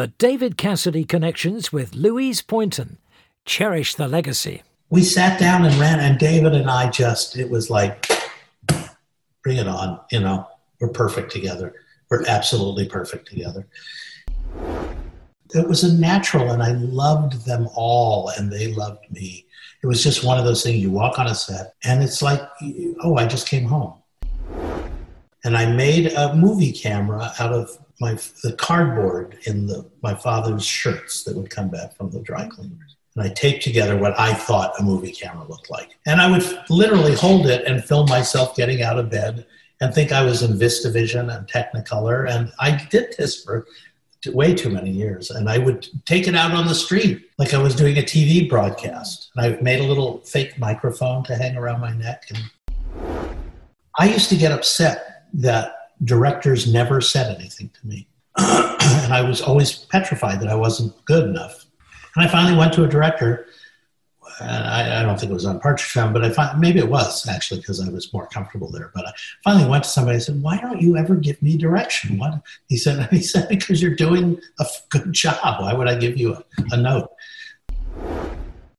The David Cassidy Connections with Louise Poynton. Cherish the legacy. We sat down and ran, and David and I just, it was like, bring it on, you know, we're perfect together. We're absolutely perfect together. It was a natural, and I loved them all, and they loved me. It was just one of those things you walk on a set, and it's like, oh, I just came home. And I made a movie camera out of my the cardboard in the my father's shirts that would come back from the dry cleaners. And I taped together what I thought a movie camera looked like. And I would literally hold it and film myself getting out of bed and think I was in VistaVision and Technicolor. And I did this for way too many years. And I would take it out on the street like I was doing a TV broadcast. And I made a little fake microphone to hang around my neck. And I used to get upset that directors never said anything to me. and I was always petrified that I wasn't good enough. And I finally went to a director. I, I don't think it was on Partridge Family, but I find, maybe it was actually because I was more comfortable there. But I finally went to somebody and said, "Why don't you ever give me direction?" What he said, he said, "Because you're doing a good job. Why would I give you a, a note?"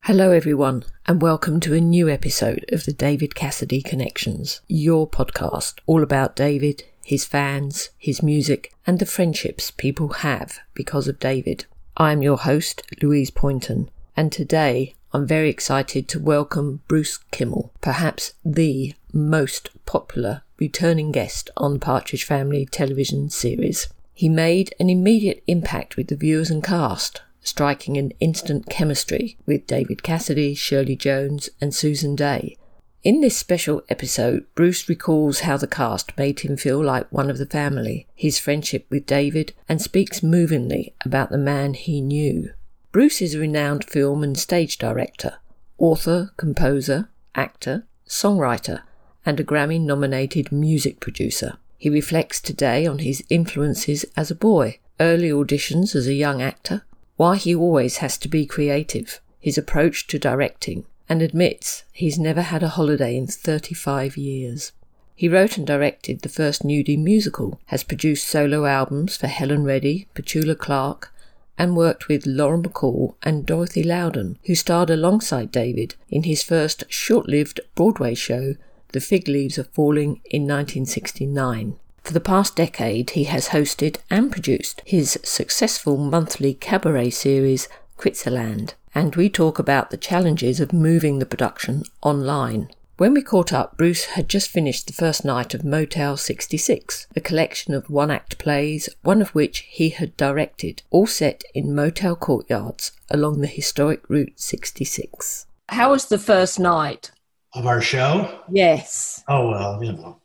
Hello, everyone, and welcome to a new episode of the David Cassidy Connections, your podcast all about David, his fans, his music, and the friendships people have because of David. I'm your host, Louise Poynton, and today I'm very excited to welcome Bruce Kimmel, perhaps the most popular returning guest on the Partridge Family television series. He made an immediate impact with the viewers and cast, striking an instant chemistry with David Cassidy, Shirley Jones, and Susan Dey. in this special episode, Bruce recalls how the cast made him feel like one of the family, his friendship with David, and speaks movingly about the man he knew. Bruce is a renowned film and stage director, author, composer, actor, songwriter, and a Grammy nominated music producer. He reflects today on his influences as a boy, early auditions as a young actor, why he always has to be creative, his approach to directing, and admits he's never had a holiday in 35 years. He wrote and directed the first nudie musical, has produced solo albums for Helen Reddy, Petula Clark, and worked with Lauren Bacall and Dorothy Loudon, who starred alongside David in his first short lived Broadway show, The Fig Leaves Are Falling, in 1969. For the past decade, he has hosted and produced his successful monthly cabaret series, Kritzerland and we talk about the challenges of moving the production online. When we caught up, Bruce had just finished the first night of Motel 66, a collection of one act plays, one of which he had directed, all set in motel courtyards along the historic Route 66. How was the first night? Of our show? Yes. Oh, well, you know,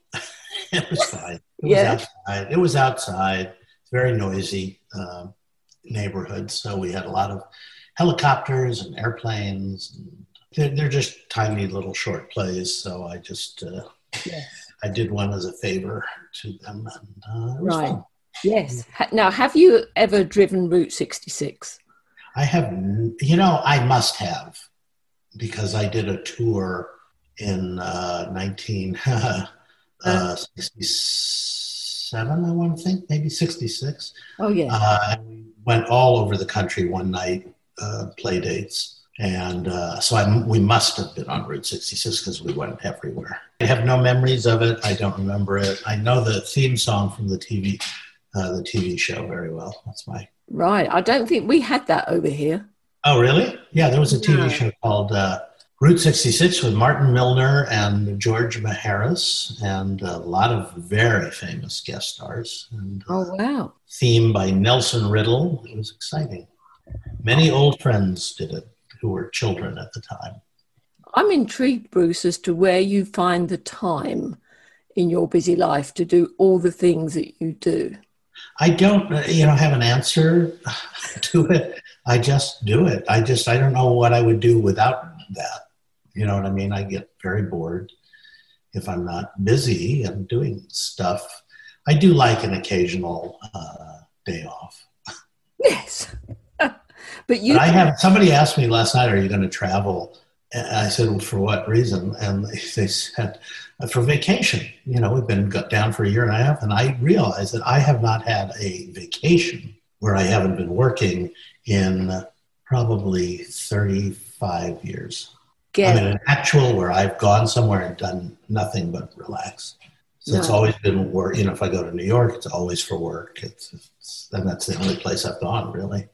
it was fine. It yeah. was outside. It was outside. Very noisy uh, neighborhood. So we had a lot of helicopters and airplanes. And they're, they're, just tiny little short plays. So I just uh, yes. I did one as a favor to them, and uh, right. Fun. Yes. Now, have you ever driven Route 66? I have. You know, I must have because I did a tour in uh, 1967. Uh, I want to think maybe 66. Oh yeah. Uh, and we went all over the country one night uh, play dates. And uh, so I, we must have been on Route 66 because we went everywhere. I have no memories of it. I don't remember it. I know the theme song from the TV, uh, the TV show very well. That's my right. I don't think we had that over here. Oh, really? Yeah, there was a TV show called uh, Route 66 with Martin Milner and George Maharis and a lot of very famous guest stars. And, uh, oh, wow. Theme by Nelson Riddle. It was exciting. Many old friends did it who were children at the time. I'm intrigued, Bruce, as to where you find the time in your busy life to do all the things that you do. I don't, you know, have an answer to it. I just do it. I just, I don't know what I would do without that. You know what I mean? I get very bored if I'm not busy and doing stuff. I do like an occasional uh, day off. Yes. But you, but I have somebody asked me last night, "Are you going to travel?" And I said, well, "For what reason?" And they said, "For vacation." You know, we've been down for a year and a half, and I realized that I have not had a vacation where I haven't been working in probably 35 years. Get I mean, an actual where I've gone somewhere and done nothing but relax. So it's always been work. You know, if I go to New York, it's always for work. It's, it's and that's the only place I've gone really.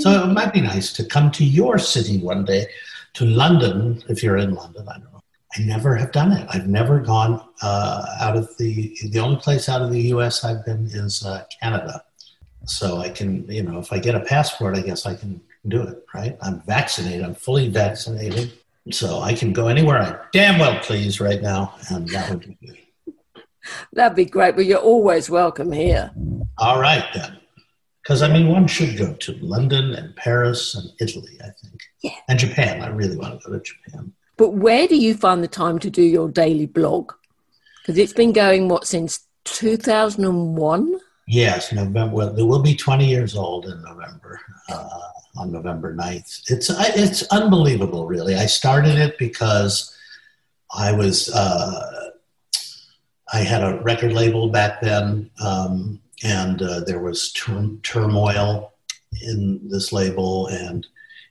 So it might be nice to come to your city one day, to London, if you're in London. I don't know. I never have done it. I've never gone uh, out of the. The only place out of the U.S. I've been is uh, Canada. So I can, you know, if I get a passport, I guess I can do it. Right? I'm vaccinated. I'm fully vaccinated, so I can go anywhere I damn well please right now, and that would be good. That'd be great, but you're always welcome here. All right then. Because I mean, one should go to London and Paris and Italy, I think. Yeah. And Japan. I really want to go to Japan. But where do you find the time to do your daily blog? Because it's been going, what, since 2001? Yes, November. Well, it will be 20 years old in November, uh, on November 9th. It's it's unbelievable, really. I started it because I was uh, I had a record label back then, um, and uh, there was tur- turmoil in this label, and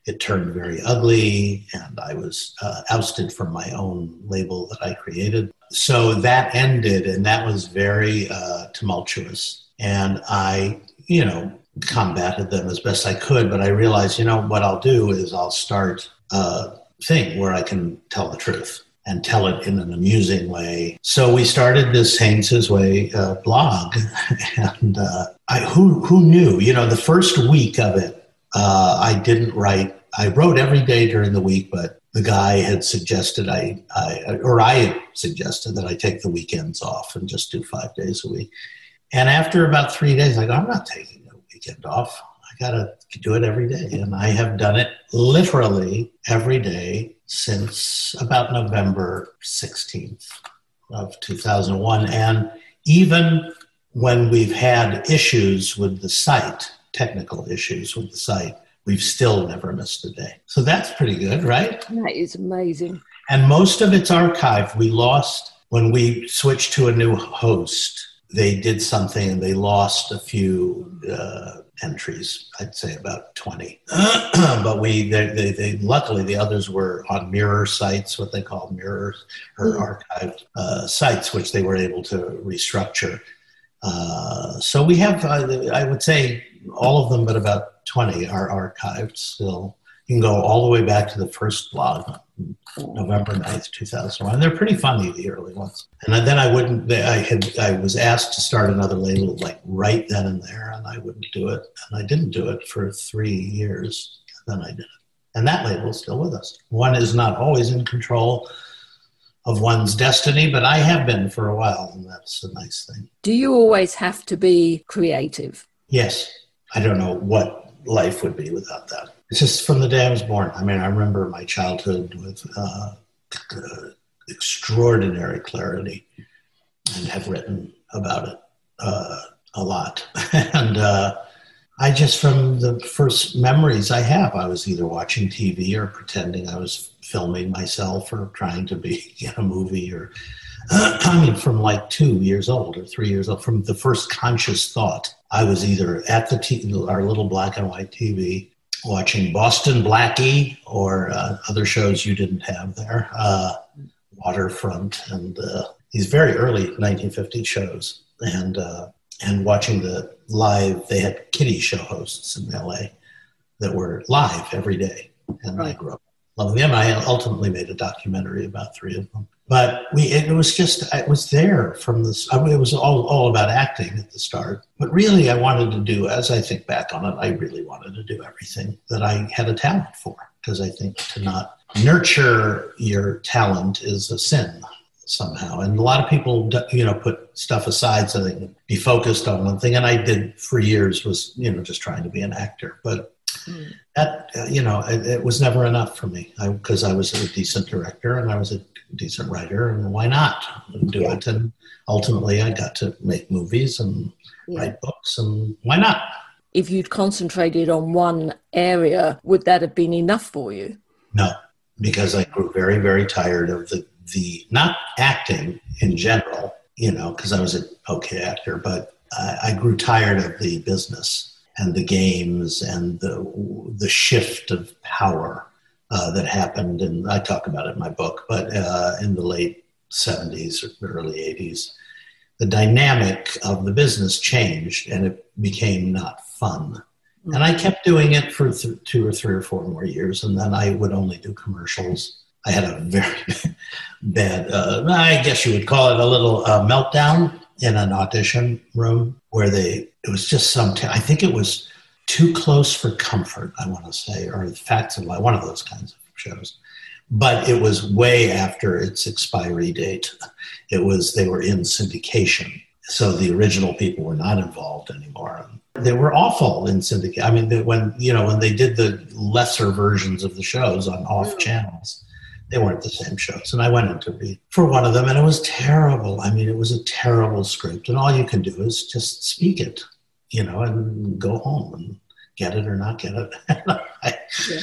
it turned very ugly, and I was uh, ousted from my own label that I created. So that ended, and that was very uh, tumultuous. And I, you know, combated them as best I could, but I realized, you know, what I'll do is I'll start a thing where I can tell the truth and tell it in an amusing way. So we started this Haynes's Way uh, blog, and uh, I, who who knew? You know, the first week of it, uh, I didn't write. I wrote every day during the week, but the guy had suggested I, I or I suggested that I take the weekends off and just do five days a week. And after about three days, I go, I'm not taking weekend off. I got to do it every day. And I have done it literally every day since about November 16th of 2001. And even when we've had issues with the site, technical issues with the site, we've still never missed a day. So that's pretty good, right? That is amazing. And most of it's archived. We lost when we switched to a new host. They did something and they lost a few uh, entries. I'd say about twenty. but we, they, they, they, luckily, the others were on mirror sites, what they call mirrors or Mm. archived uh, sites, which they were able to restructure. Uh, so we have, uh, I would say, all of them, but about twenty are archived still. You can go all the way back to the first blog, November 9th, 2001. They're pretty funny, the early ones. And then I wouldn't, I had, I was asked to start another label like right then and there, and I wouldn't do it. And I didn't do it for three years. And then I did it. And that label is still with us. One is not always in control of one's destiny, but I have been for a while, and that's a nice thing. Do you always have to be creative? Yes, I don't know what life would be without that. It's just from the day I was born. I mean, I remember my childhood with uh, extraordinary clarity and have written about it uh, a lot. and uh, I just, from the first memories I have, I was either watching TV or pretending I was filming myself or trying to be in a movie or I mean, from like two years old or three years old, from the first conscious thought, I was either at the t- our little black and white TV watching Boston Blackie or uh, other shows you didn't have there, uh, Waterfront, and uh, these very early 1950 shows, and uh, and watching the live. They had kiddie show hosts in LA that were live every day, and I grew up loving them. I ultimately made a documentary about three of them. But we, it was just, it was there from this. I mean, it was all, all about acting at the start. But really, I wanted to do, as I think back on it, I really wanted to do everything that I had a talent for. Because I think to not nurture your talent is a sin somehow. And a lot of people, you know, put stuff aside so they can be focused on one thing. And I did for years was, you know, just trying to be an actor. But Mm. that uh, you know it, it was never enough for me because I, I was a decent director and I was a decent writer and why not do Yeah. it and ultimately I got to make movies and Yeah. write books and why not If you'd concentrated on one area, would that have been enough for you? no because I grew very very tired of the the not acting in general you know because I was an okay actor but I, I grew tired of the business and the games and the the shift of power uh, that happened. And I talk about it in my book, but uh, in the late 70s or early 80s, the dynamic of the business changed and it became not fun. And I kept doing it for th- two or three or four more years, and then I would only do commercials. I had a very bad, uh, I guess you would call it a little uh, meltdown in an audition room where they, it was just some, t- I think it was too close for comfort, I want to say, or the facts of life, one of those kinds of shows. But it was way after its expiry date. It was, they were in syndication. So the original people were not involved anymore. They were awful in syndicate. I mean, they, when, you know, when they did the lesser versions of the shows on off mm. channels, they weren't the same shows. And I went in to read for one of them, and it was terrible. I mean, it was a terrible script, and all you can do is just speak it you know, and go home and get it or not get it. I, yeah.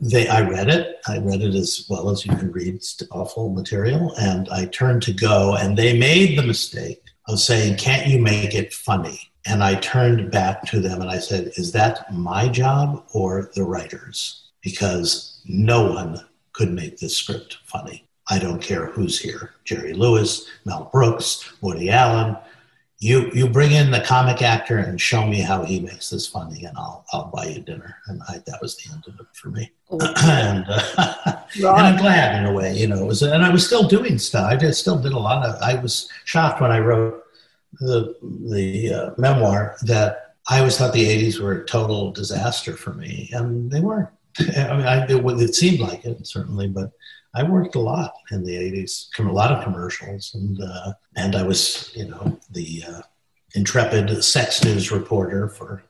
They, I read it. I read it as well as you can read awful material, and I turned to go, and they made the mistake of saying, "Can't you make it funny?" And I turned back to them and I said, "Is that my job or the writers?" Because no one could make this script funny. I don't care who's here: Jerry Lewis, Mel Brooks, Woody Allen, you you bring in the comic actor and show me how he makes this funny, and I'll I'll buy you dinner. And I, that was the end of it for me. and, uh, and I'm glad in a way, you know. It was, and I was still doing stuff. I did, still did a lot of. I was shocked when I wrote the the uh, memoir that I always thought the '80s were a total disaster for me, and they weren't. I mean, I, it, it seemed like it certainly, but I worked a lot in the 80s, a lot of commercials, and uh, and I was, you know, the uh, intrepid sex news reporter for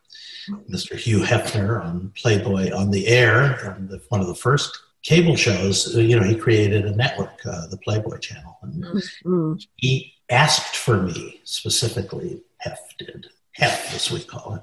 Mr. Hugh Hefner on Playboy on the Air, and the, one of the first cable shows. You know, he created a network, uh, the Playboy Channel, and mm-hmm. he asked for me specifically. Hef did. Hef, as we call it,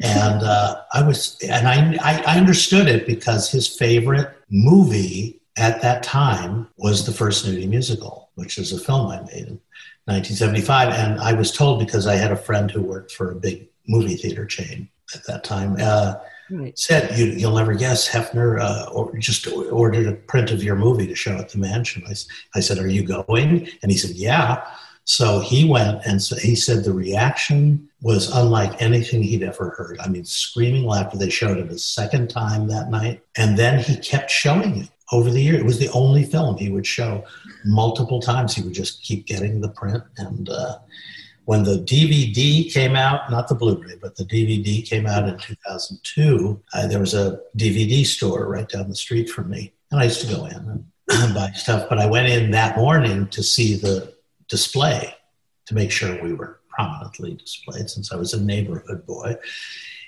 and uh, I was, and I, I I understood it because his favorite movie at that time was the first nudie musical, which is a film I made in 1975. And I was told because I had a friend who worked for a big movie theater chain at that time. Uh, right. Said you, will never guess Hefner uh, or just ordered a print of your movie to show at the mansion. I, I said, "Are you going?" And he said, "Yeah." So he went and so he said the reaction was unlike anything he'd ever heard. I mean, screaming laughter. They showed it a second time that night, and then he kept showing it over the year. It was the only film he would show multiple times. He would just keep getting the print. And uh, when the DVD came out, not the Blu ray, but the DVD came out in 2002, uh, there was a DVD store right down the street from me. And I used to go in and buy stuff. But I went in that morning to see the display to make sure we were prominently displayed since I was a neighborhood boy.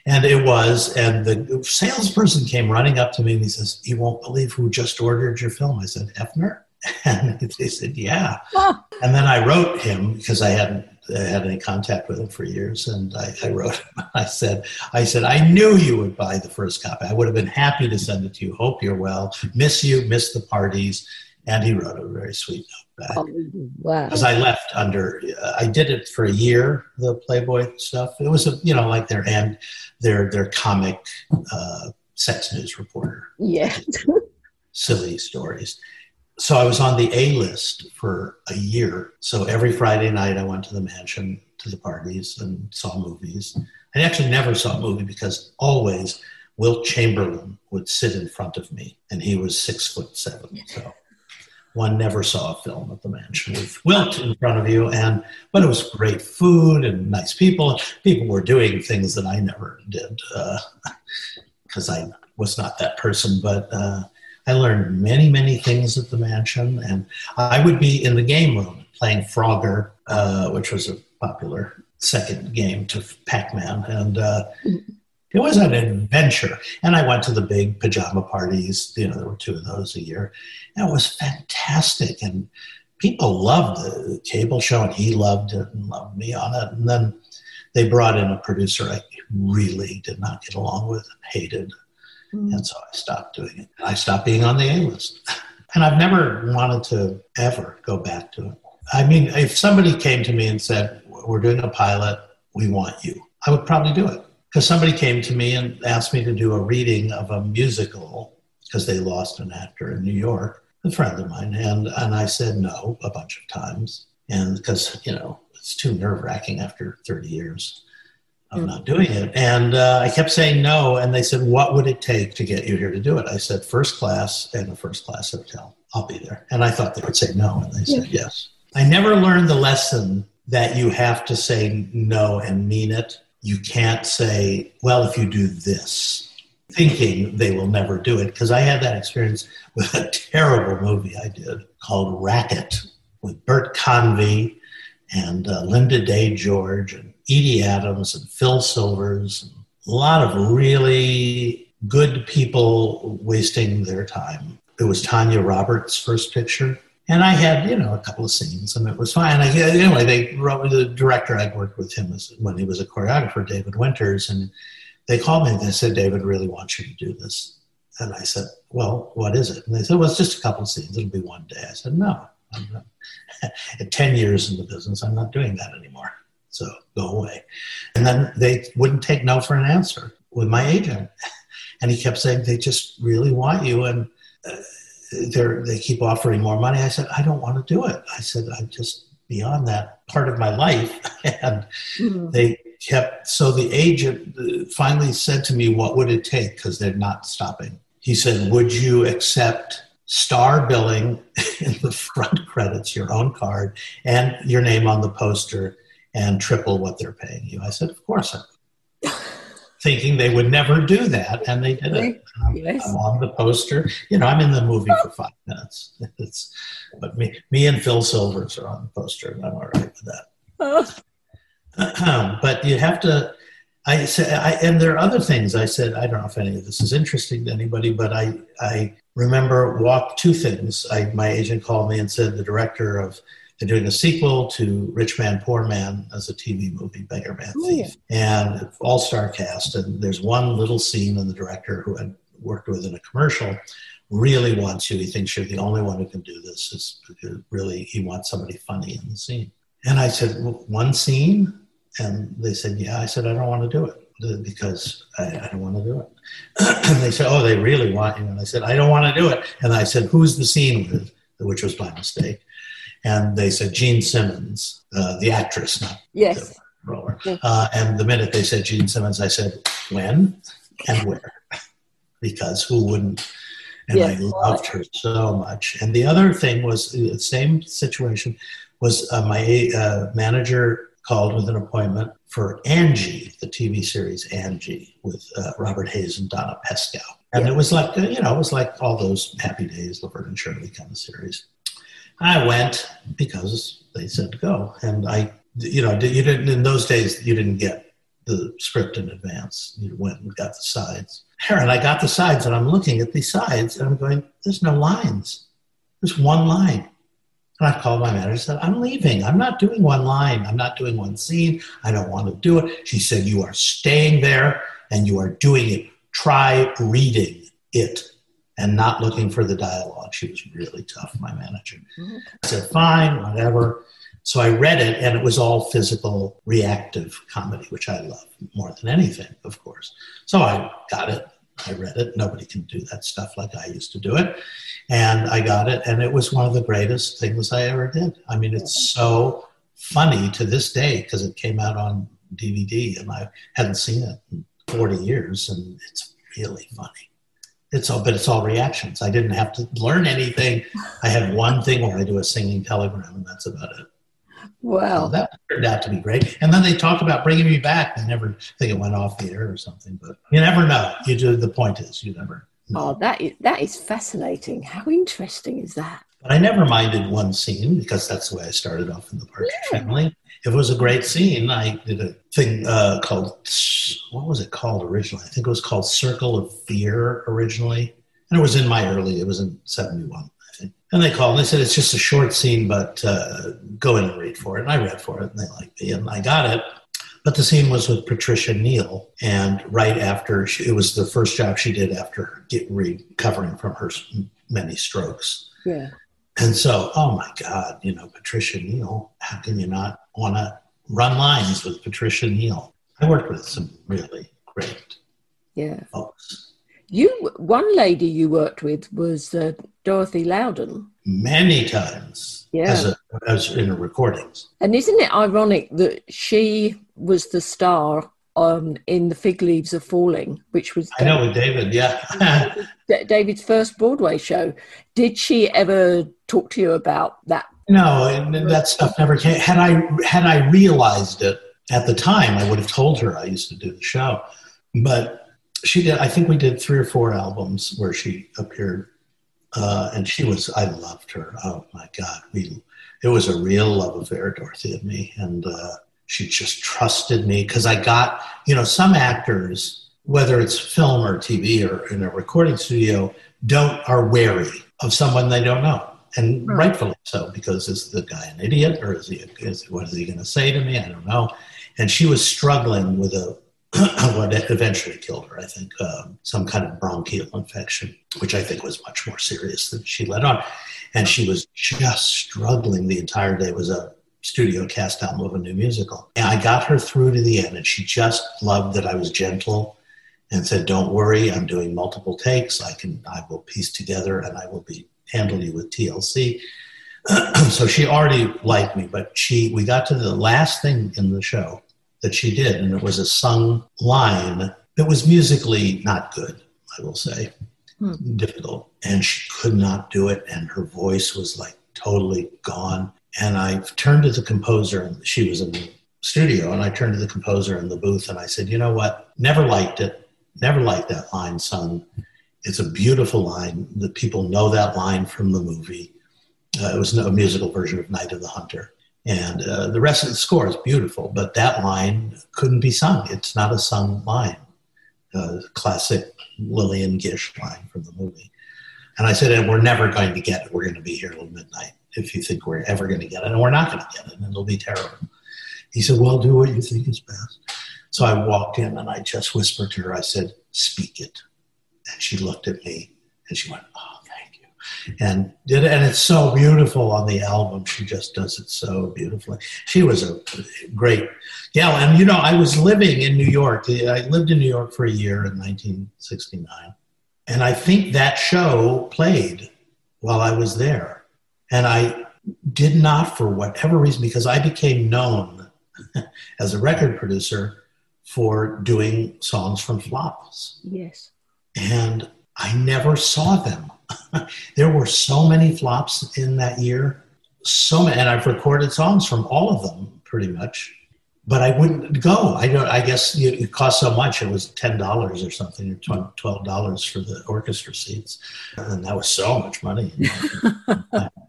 And it was, and the salesperson came running up to me and he says, You won't believe who just ordered your film. I said, Hefner? And they said, Yeah. And then I wrote him because I hadn't had any contact with him for years. And I, I wrote him, I said, I said, I knew you would buy the first copy. I would have been happy to send it to you. Hope you're well. Miss you, miss the parties. And he wrote a very sweet note back. Oh, wow. Because I left under, uh, I did it for a year, the Playboy stuff. It was, a, you know, like their and their, their comic uh, sex news reporter. Yeah. silly stories. So I was on the A list for a year. So every Friday night I went to the mansion to the parties and saw movies. I actually never saw a movie because always Wilt Chamberlain would sit in front of me and he was six foot seven. So one never saw a film at the mansion with Wilt in front of you. And but it was great food and nice people. People were doing things that I never did because uh, I was not that person. But uh, I learned many, many things at the mansion, and I would be in the game room playing Frogger, uh, which was a popular second game to Pac-Man, and. It was an adventure. And I went to the big pajama parties. You know, there were two of those a year. And it was fantastic. And people loved the cable show, and he loved it and loved me on it. And then they brought in a producer I really did not get along with and hated. Mm. And so I stopped doing it. I stopped being on the A list. And I've never wanted to ever go back to it. I mean, if somebody came to me and said, We're doing a pilot, we want you, I would probably do it because somebody came to me and asked me to do a reading of a musical because they lost an actor in New York, a friend of mine, and and I said no a bunch of times, and because you know it's too nerve wracking after 30 years of Mm. not doing it, and uh, I kept saying no, and they said, "What would it take to get you here to do it?" I said, first class and a first class hotel. I'll be there," and I thought they would say no, and they said yes. I never learned the lesson that you have to say no and mean it. You can't say, well, if you do this, thinking they will never do it. Because I had that experience with a terrible movie I did called Racquet with Bert Convy and uh, Lynda Day George and Edie Adams and Phil Silvers. And a lot of really good people wasting their time. It was Tanya Roberts' first picture. And I had, you know, a couple of scenes, and it was fine. I, anyway, they wrote the director. I'd worked with him as, when he was a choreographer, David Winters, and they called me and they said, "David really wants you to do this." And I said, "Well, what is it?" And they said, "Well, it's just a couple of scenes. It'll be one day." I said, "No, I'm not. At ten years in the business, I'm not doing that anymore. So go away." And then they wouldn't take no for an answer with my agent, and he kept saying, "They just really want you." And uh, they keep offering more money. I said, I don't want to do it. I said, I'm just beyond that part of my life. and Mm. they kept, so the agent uh, finally said to me, What would it take? Because they're not stopping. He said, Would you accept star billing in the front credits, your own card, and your name on the poster, and triple what they're paying you? I said, Of course I. Thinking they would never do that, and they did it. I'm, Yes. I'm on the poster. You know, I'm in the movie for five minutes. It's, but me, me and Phil Silvers are on the poster, and I'm all right with that. Oh, but you have to. I said, I, and there are other things. I said, I don't know if any of this is interesting to anybody, but I, I remember walk two things. I, my agent called me and said the director of they're doing a sequel to Rich Man Poor Man as a TV movie, Beggar Man Oh, Thief, and all star cast. And there's one little scene, and the director who had worked with in a commercial really wants you. He thinks you're the only one who can do this. Is because really he wants somebody funny in the scene. And I said, "Well, one scene, and they said, yeah. I said, I don't want to do it because I, I don't want to do it. and they said, oh, they really want you. And I said, I don't want to do it. And I said, who's the scene with? Which was by mistake. And they said, Jean Simmons, uh, the actress, not yes. the roller. Uh, and the minute they said Jean Simmons, I said, when and where? because who wouldn't? And I loved her so much. And the other thing was the same situation was uh, my uh, manager called with an appointment for Angie, the TV series Angie with uh, Robert Hays and Donna Pescow. And Yeah. it was like, uh, you know, it was like all those Happy Days, Laverne and Shirley kind of series. I went because they said to go. And I, you know, you didn't, in those days, you didn't get the script in advance. You went and got the sides. And I got the sides and I'm looking at these sides and I'm going, there's no lines. There's one line. And I called my manager and said, I'm leaving. I'm not doing one line. I'm not doing one scene. I don't want to do it. She said, You are staying there and you are doing it. Try reading it and not looking for the dialogue. She was really tough, my manager. Mm-hmm. I said, Fine, whatever. So I read it, and it was all physical, reactive comedy, which I love more than anything, of course. So I got it. I read it. Nobody can do that stuff like I used to do it. And I got it, and it was one of the greatest things I ever did. I mean, it's mm-hmm. so funny to this day because it came out on DVD, and I hadn't seen it in 40 years, and it's really funny. It's all, but it's all reactions. I didn't have to learn anything. I had one thing where I do a singing telegram, and that's about it. Wow. Well, that turned out to be great. And then they talked about bringing me back. I never think it went off the air or something, but you never know. You do. The point is, you never. Know. Oh, that is, that is fascinating. How interesting is that? But I never minded one scene because that's the way I started off in the Partridge Family. It was a great scene, I did a thing uh, called what was it called originally? I think it was called Circle of Fear originally, and it was in my early. It was in '71, I think. And they called and they said it's just a short scene, but uh, go in and read for it. And I read for it, and they liked me, and I got it. But the scene was with Patricia Neal, and right after she, it was the first job she did after get recovering from her many strokes. Yeah. And so, oh my God, you know, Patricia Neal, how can you not want to run lines with Patricia Neal? I worked with some really great Yeah. folks. You, one lady you worked with was uh, Dorothy Loudon. Many times Yeah. as, a, as in her recordings. And isn't it ironic that she was the star um, in The Fig Leaves Are Falling, which was I know with David, yeah. David's first Broadway show? Did she ever talk to you about that? no, and that stuff never came. Had I had I realized it at the time, I would have told her I used to do the show. But she did. I think we did three or four albums where she appeared, uh, and she was. I loved her. Oh my God, we. It was a real love affair, Dorothy and me, and uh, she just trusted me because I got. You know, some actors, whether it's film or TV or in a recording studio, don't are wary of someone they don't know, and Right. rightfully so because is the guy an idiot or is he? Is, what is he going to say to me? I don't know. And she was struggling with a what eventually killed her, I think, um, some kind of bronchial infection, which I think was much more serious than she let on. And she was just struggling the entire day. It was a studio cast album of a new musical. And I got her through to the end, and she just loved that I was gentle and said, "Don't worry, I'm doing multiple takes. I can, I will piece together, and I will be handle you with TLC." so she already liked me, but she, we got to the last thing in the show that she did, and it was a sung line that was musically not good, I will say, Hmm. difficult. And she could not do it, and her voice was like totally gone. And I turned to the composer, and she was in the studio, and I turned to the composer in the booth, and I said, "You know what? Never liked it. Never liked that line sung. It's a beautiful line. The people know that line from the movie. Uh, it was a musical version of Night of the Hunter." And uh, the rest of the score is beautiful, but that line couldn't be sung. It's not a sung line. Uh, classic Lillian Gish line from the movie. And I said, and we're never going to get it. We're going to be here till midnight if you think we're ever going to get it. And we're not going to get it, and it'll be terrible. He said, well, do what you think is best. So I walked in and I just whispered to her, I said, speak it. And she looked at me and she went, oh, thank you. And did and it's so beautiful on the album. She just does it so beautifully. She was a great gal. And, you know, I was living in New York. I lived in New York for a year in 1969. And I think that show played while I was there. And I did not, for whatever reason, because I became known as a record producer for doing songs from flops. Yes. And I never saw them. there were so many flops in that year. So many, and I've recorded songs from all of them pretty much. But I wouldn't go. I don't. I guess it cost so much. It was ten dollars or something, or twelve dollars for the orchestra seats, and that was so much money.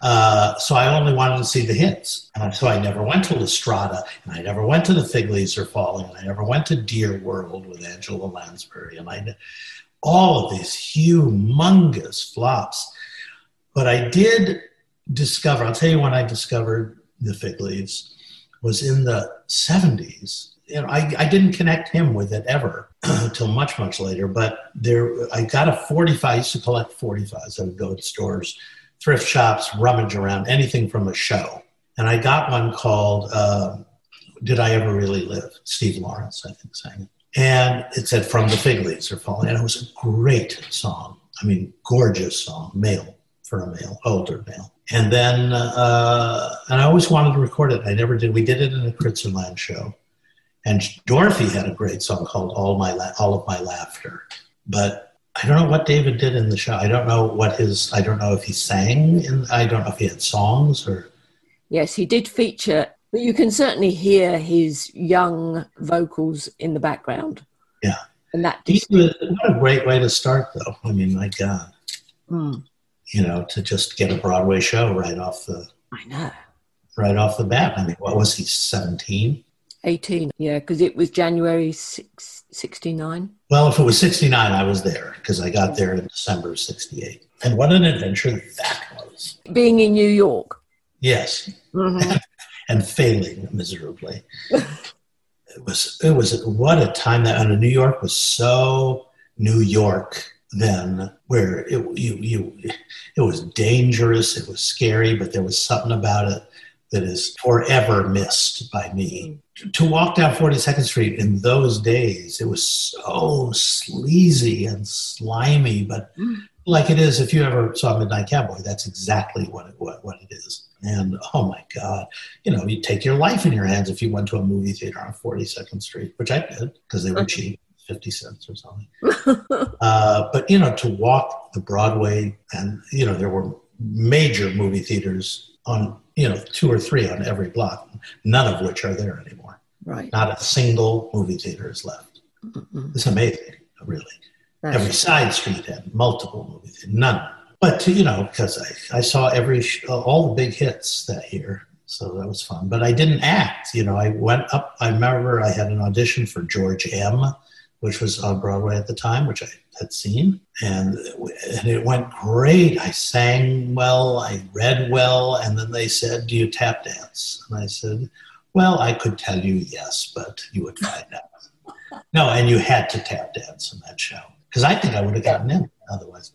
Uh, so I only wanted to see the hits. And so I never went to La Strada, and I never went to The Fig Leaves Are Falling, and I never went to Dear World with Angela Lansbury, and I all of these humongous flops. But I did discover, I'll tell you when I discovered The Fig Leaves, was in the 70s. You know, I, I didn't connect him with it ever until much, much later. But there, I got a 45. I used to collect 45s. I would go to stores thrift shops, rummage around anything from a show. And I got one called uh, Did I Ever Really Live? Steve Lawrence, I think, sang it. And it said From the Fig Leaves Are Falling. And it was a great song. I mean, gorgeous song, male for a male, older male. And then, uh, and I always wanted to record it. I never did. We did it in a Kritzerland show. And Dorothy had a great song called All, My La- All of My Laughter. But I don't know what David did in the show. I don't know what his. I don't know if he sang. In, I don't know if he had songs or. Yes, he did feature, but you can certainly hear his young vocals in the background. Yeah. And that He was, what a great way to start, though. I mean, my God, Mm, you know, to just get a Broadway show right off the I know. right off the bat. I mean, what was he? Seventeen. 18, yeah, because it was January 6, 69. Well, if it was '69, I was there because I got there in December of '68. And what an adventure that was! Being in New York. Yes, Mhm. and failing miserably. it was it was what a time that and New York was so New York then where it you you it was dangerous it was scary but there was something about it that is forever missed by me. Mm-hmm. To walk down 42nd Street in those days, it was so sleazy and slimy, but mm. like it is if you ever saw Midnight Cowboy, that's exactly what it, what, what it is. And oh my God, you know, you take your life in your hands if you went to a movie theater on 42nd Street, which I did because they were uh-huh. cheap. 50 cents or something. uh, but, you know, to walk the Broadway, and, you know, there were major movie theaters on, you know, two or three on every block, none of which are there anymore. Right. Not a single movie theater is left. Mm-mm. It's amazing, really. That's- Every side street had multiple movie theaters, none. But, you know, because I, I saw every, all the big hits that year. So that was fun. But I didn't act. You know, I went up, I remember I had an audition for George M., which was on Broadway at the time, which I had seen. And, and it went great. I sang well, I read well. And then they said, Do you tap dance? And I said, Well, I could tell you yes, but you would find out. no, and you had to tap dance in that show. Because I think I would have gotten in otherwise.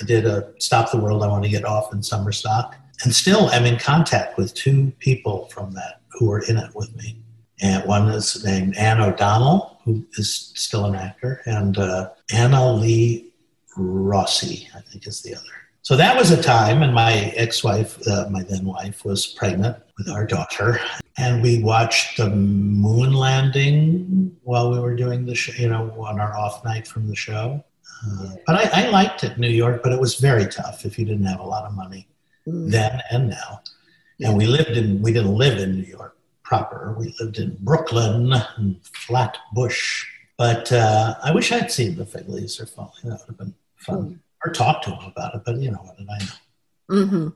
I did a Stop the World, I Want to Get Off in Summer Stock. And still I'm in contact with two people from that who were in it with me. And one is named Anne O'Donnell, who is still an actor, and uh, Anna Lee Rossi, I think is the other. So that was a time, and my ex-wife, uh, my then wife, was pregnant with our daughter, and we watched the moon landing while we were doing the show, you know, on our off night from the show. Uh, but I, I liked it, New York, but it was very tough if you didn't have a lot of money Mm. then and now. And we lived in, we didn't live in New York proper. We lived in Brooklyn and Flatbush. But uh, I wish I'd seen the Fig Leaves Are Falling. That would have been fun. Or talked to them about it. But you know, what did I know? hmm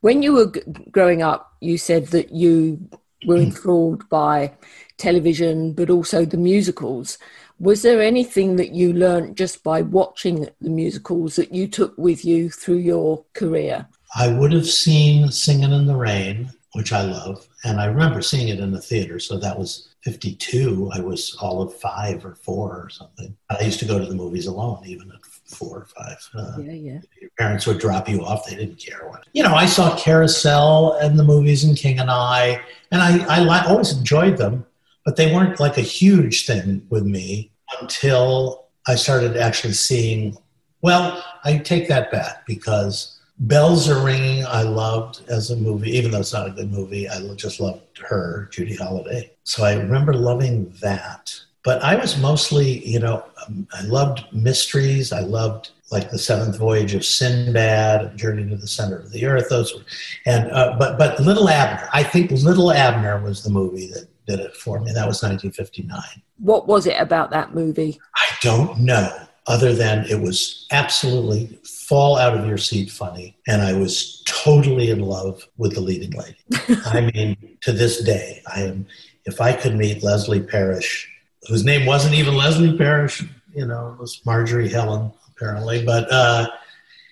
When you were g- growing up, you said that you were enthralled by television, but also the musicals. Was there anything that you learned just by watching the musicals that you took with you through your career? I would have seen Singing in the Rain, which I love. And I remember seeing it in the theater. So that was 52. I was all of five or four or something. I used to go to the movies alone, even at four or five. Uh, Yeah, yeah. your parents would drop you off. They didn't care what. You know, I saw Carousel and the movies and King and I, and I, I li- always enjoyed them, but they weren't like a huge thing with me until I started actually seeing. Well, I take that back because Bells Are Ringing, I loved as a movie, even though it's not a good movie. I just loved her, Judy Holliday. So I remember loving that. But I was mostly, you know, um, I loved mysteries. I loved like the Seventh Voyage of Sinbad, Journey to the Center of the Earth. Those were, and uh, but but Little Abner. I think Little Abner was the movie that did it for me. That was 1959. What was it about that movie? I don't know, other than it was absolutely fall out of your seat funny, and I was totally in love with the leading lady. I mean, to this day, I am. If I could meet Leslie Parrish, whose name wasn't even Leslie Parrish, you know, it was Marjorie Hellen apparently, but uh,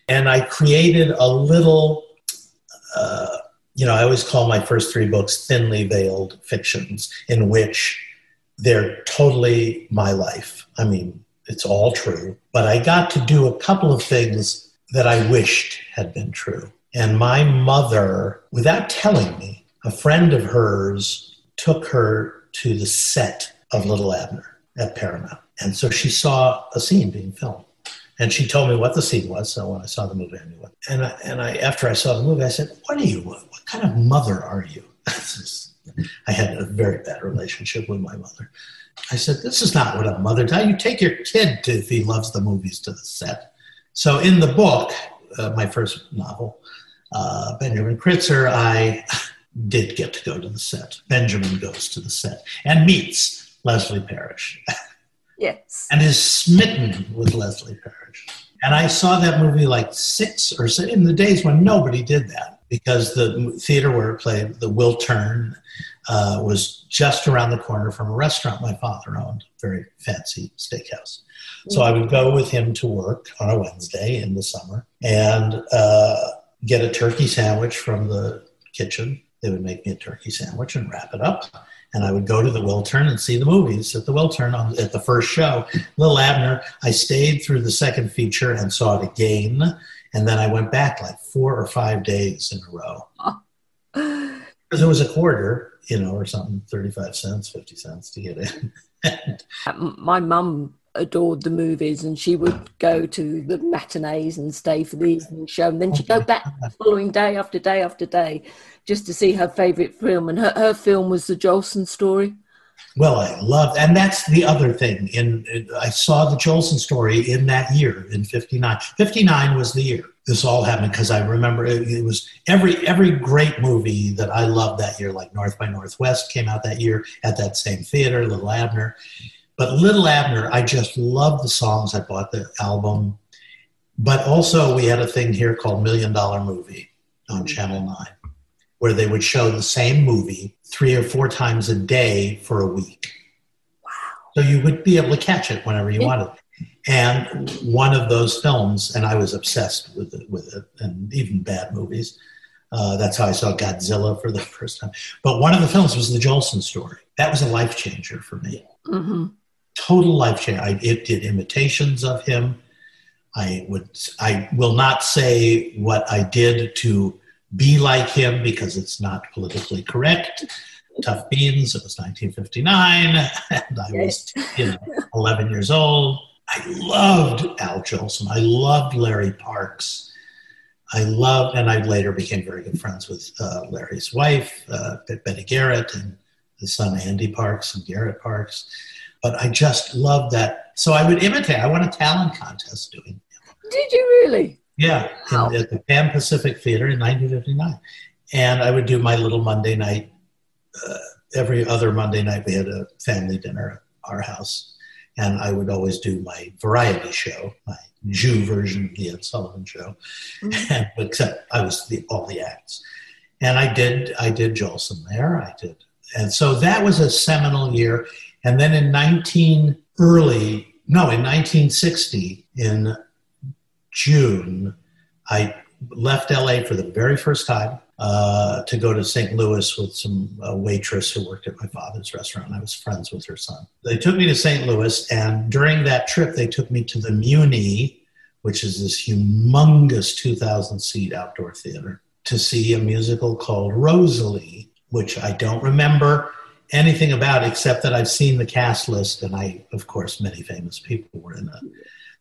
and I created a little. Uh, you know, I always call my first three books thinly veiled fictions, in which they're totally my life. I mean, it's all true, but I got to do a couple of things that I wished had been true. And my mother, without telling me, a friend of hers took her to the set of Little Abner at Paramount. And so she saw a scene being filmed. And she told me what the scene was. So when I saw the movie, I knew what. And I, and I, after I saw the movie, I said, "What are you? What, what kind of mother are you?" I had a very bad relationship with my mother. I said, "This is not what a mother does. You take your kid to, if he loves the movies to the set." So in the book, uh, my first novel, uh, Benjamin Kritzer, I did get to go to the set. Benjamin goes to the set and meets Leslie Parrish Yes. and is smitten with Leslie Parrish. And I saw that movie like six or so in the days when nobody did that because the theater where it played, the Wiltern, uh, was just around the corner from a restaurant my father owned, very fancy steakhouse. So I would go with him to work on a Wednesday in the summer and uh, get a turkey sandwich from the kitchen. They would make me a turkey sandwich and wrap it up. And I would go to the Wiltern and see the movies at the Wiltern on, at the first show. Little Abner, I stayed through the second feature and saw it again. And then I went back like four or five days in a row. Because it was a quarter, you know, or something, 35 cents, 50 cents to get in. Um, my mum adored the movies and she would go to the matinees and stay for the evening show and then she'd go back the following day after day after day just to see her favourite film and her, her film was the Jolson story. Well, I loved, and that's the other thing. In, in I saw the Jolson story in that year, in '59. '59 was the year this all happened because I remember it, it, was every every great movie that I loved that year, like North by Northwest, came out that year at that same theater, Little Abner. But Little Abner, I just loved the songs. I bought the album, but also we had a thing here called Million Dollar Movie on mm-hmm. Channel Nine where they would show the same movie three or four times a day for a week. Wow. So you would be able to catch it whenever you wanted. And one of those films, and I was obsessed with it, with it and even bad movies. Uh, that's how I saw Godzilla for the first time. But one of the films was the Jolson story. That was a life changer for me. Mm-hmm. Total life changer. I, it did imitations of him. I would. I will not say what I did to be like him because it's not politically correct. Tough beans. It was 1959, and I was you know 11 years old. I loved Al Jolson. I loved Larry Parks. I loved, and I later became very good friends with uh, Larry's wife, uh, Betty Garrett, and his son Andy Parks and Garrett Parks. But I just loved that. So I would imitate. I won a talent contest doing. Did you really? Yeah, wow. in, at the Pan Pacific Theater in 1959. And I would do my little Monday night. Uh, every other Monday night, we had a family dinner at our house. And I would always do my variety show, my Jew version of the Ed Sullivan Show, mm-hmm. and, except I was the, all the acts. And I did, I did Jolson there. I did, and so that was a seminal year. And then in 19 early, no, in 1960, in June, I left LA for the very first time uh, to go to St. Louis with some uh, waitress who worked at my father's restaurant. I was friends with her son. They took me to St. Louis, and during that trip, they took me to the Muny, which is this humongous 2,000 seat outdoor theater, to see a musical called Rosalie, which I don't remember anything about except that I've seen the cast list, and I, of course, many famous people were in it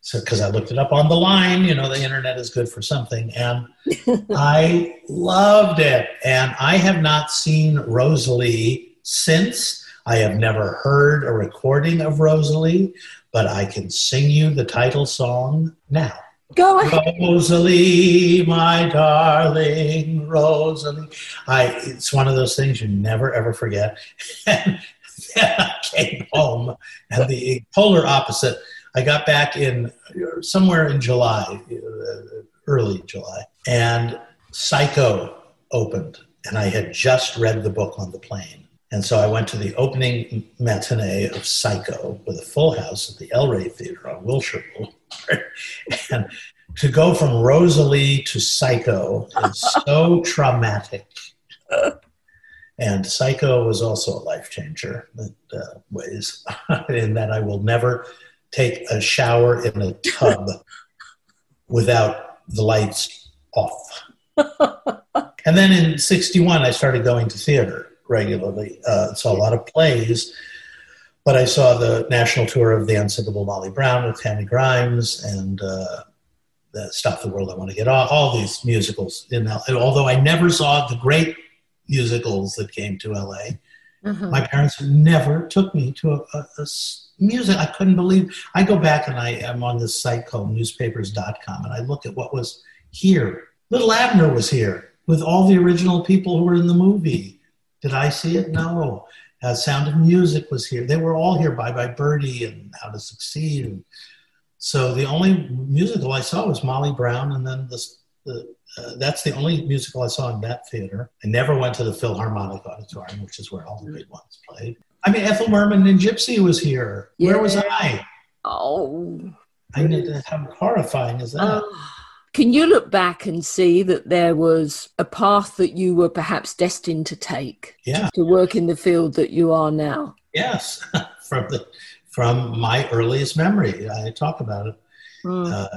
so because I looked it up on the line, you know, the internet is good for something, and I loved it. And I have not seen Rosalie since. I have never heard a recording of Rosalie, but I can sing you the title song now. Go ahead. Rosalie, my darling, Rosalie. I, it's one of those things you never ever forget. and then I came home, and the polar opposite I got back in somewhere in July, uh, early July, and Psycho opened, and I had just read the book on the plane. And so I went to the opening matinee of Psycho with a full house at the El Rey Theater on Wilshire Boulevard. and to go from Rosalie to Psycho is so traumatic. And Psycho was also a life changer in uh, ways, in that I will never take a shower in a tub without the lights off. and then in 61, I started going to theater regularly. Uh, saw a lot of plays, but I saw the national tour of The Unsinkable Molly Brown with Tammy Grimes and uh, Stop the World, I Want to Get Off, all these musicals. In LA. Although I never saw the great musicals that came to LA, mm-hmm. my parents never took me to a, a, a music i couldn't believe i go back and i am on this site called newspapers.com and i look at what was here. Little abner was here with all the original people who were in the movie. Did i see it? No. Uh, sound of music was here. They were all here. Bye bye birdie and how to succeed. And so the only musical i saw was molly brown and then this the, uh, that's the only musical I saw in that theater. I never went to the Philharmonic Auditorium, which is where all the big ones played. I mean, Ethel Merman and Gypsy was here. Yeah. Where was I? Oh. I to, how horrifying is that? Can you look back and see that there was a path that you were perhaps destined to take? Yeah. To work in the field that you are now? Yes. from the from my earliest memory. I talk about it. Mm. Uh,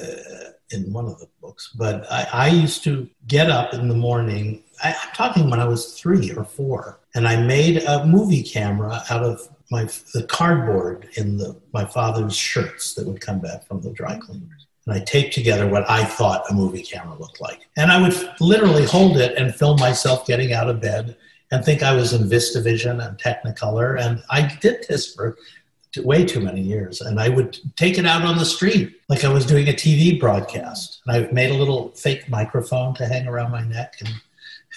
uh, in one of the books. But I, I, used to get up in the morning I, I'm talking when I was three or four, and I made a movie camera out of my the cardboard in the my father's shirts that would come back from the dry cleaners. And I taped together what I thought a movie camera looked like. And I would literally hold it and film myself getting out of bed and think I was in VistaVision and Technicolor. And I did this for way too many years. And I would take it out on the street like I was doing a TV broadcast. And I made a little fake microphone to hang around my neck. And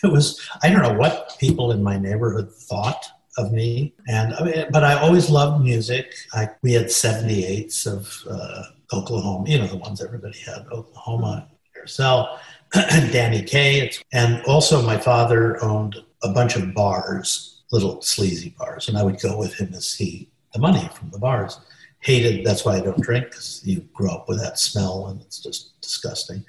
it was, I don't know what people in my neighborhood thought of me. And I mean, but I always loved music. I, we had 78s of uh, Oklahoma, you know, the ones everybody had, Oklahoma, Carousel, Danny Kaye. And also my father owned a bunch of bars, little sleazy bars. And I would go with him to see the money from the bars. Hated, that's why I don't drink, because you grow up with that smell and it's just disgusting.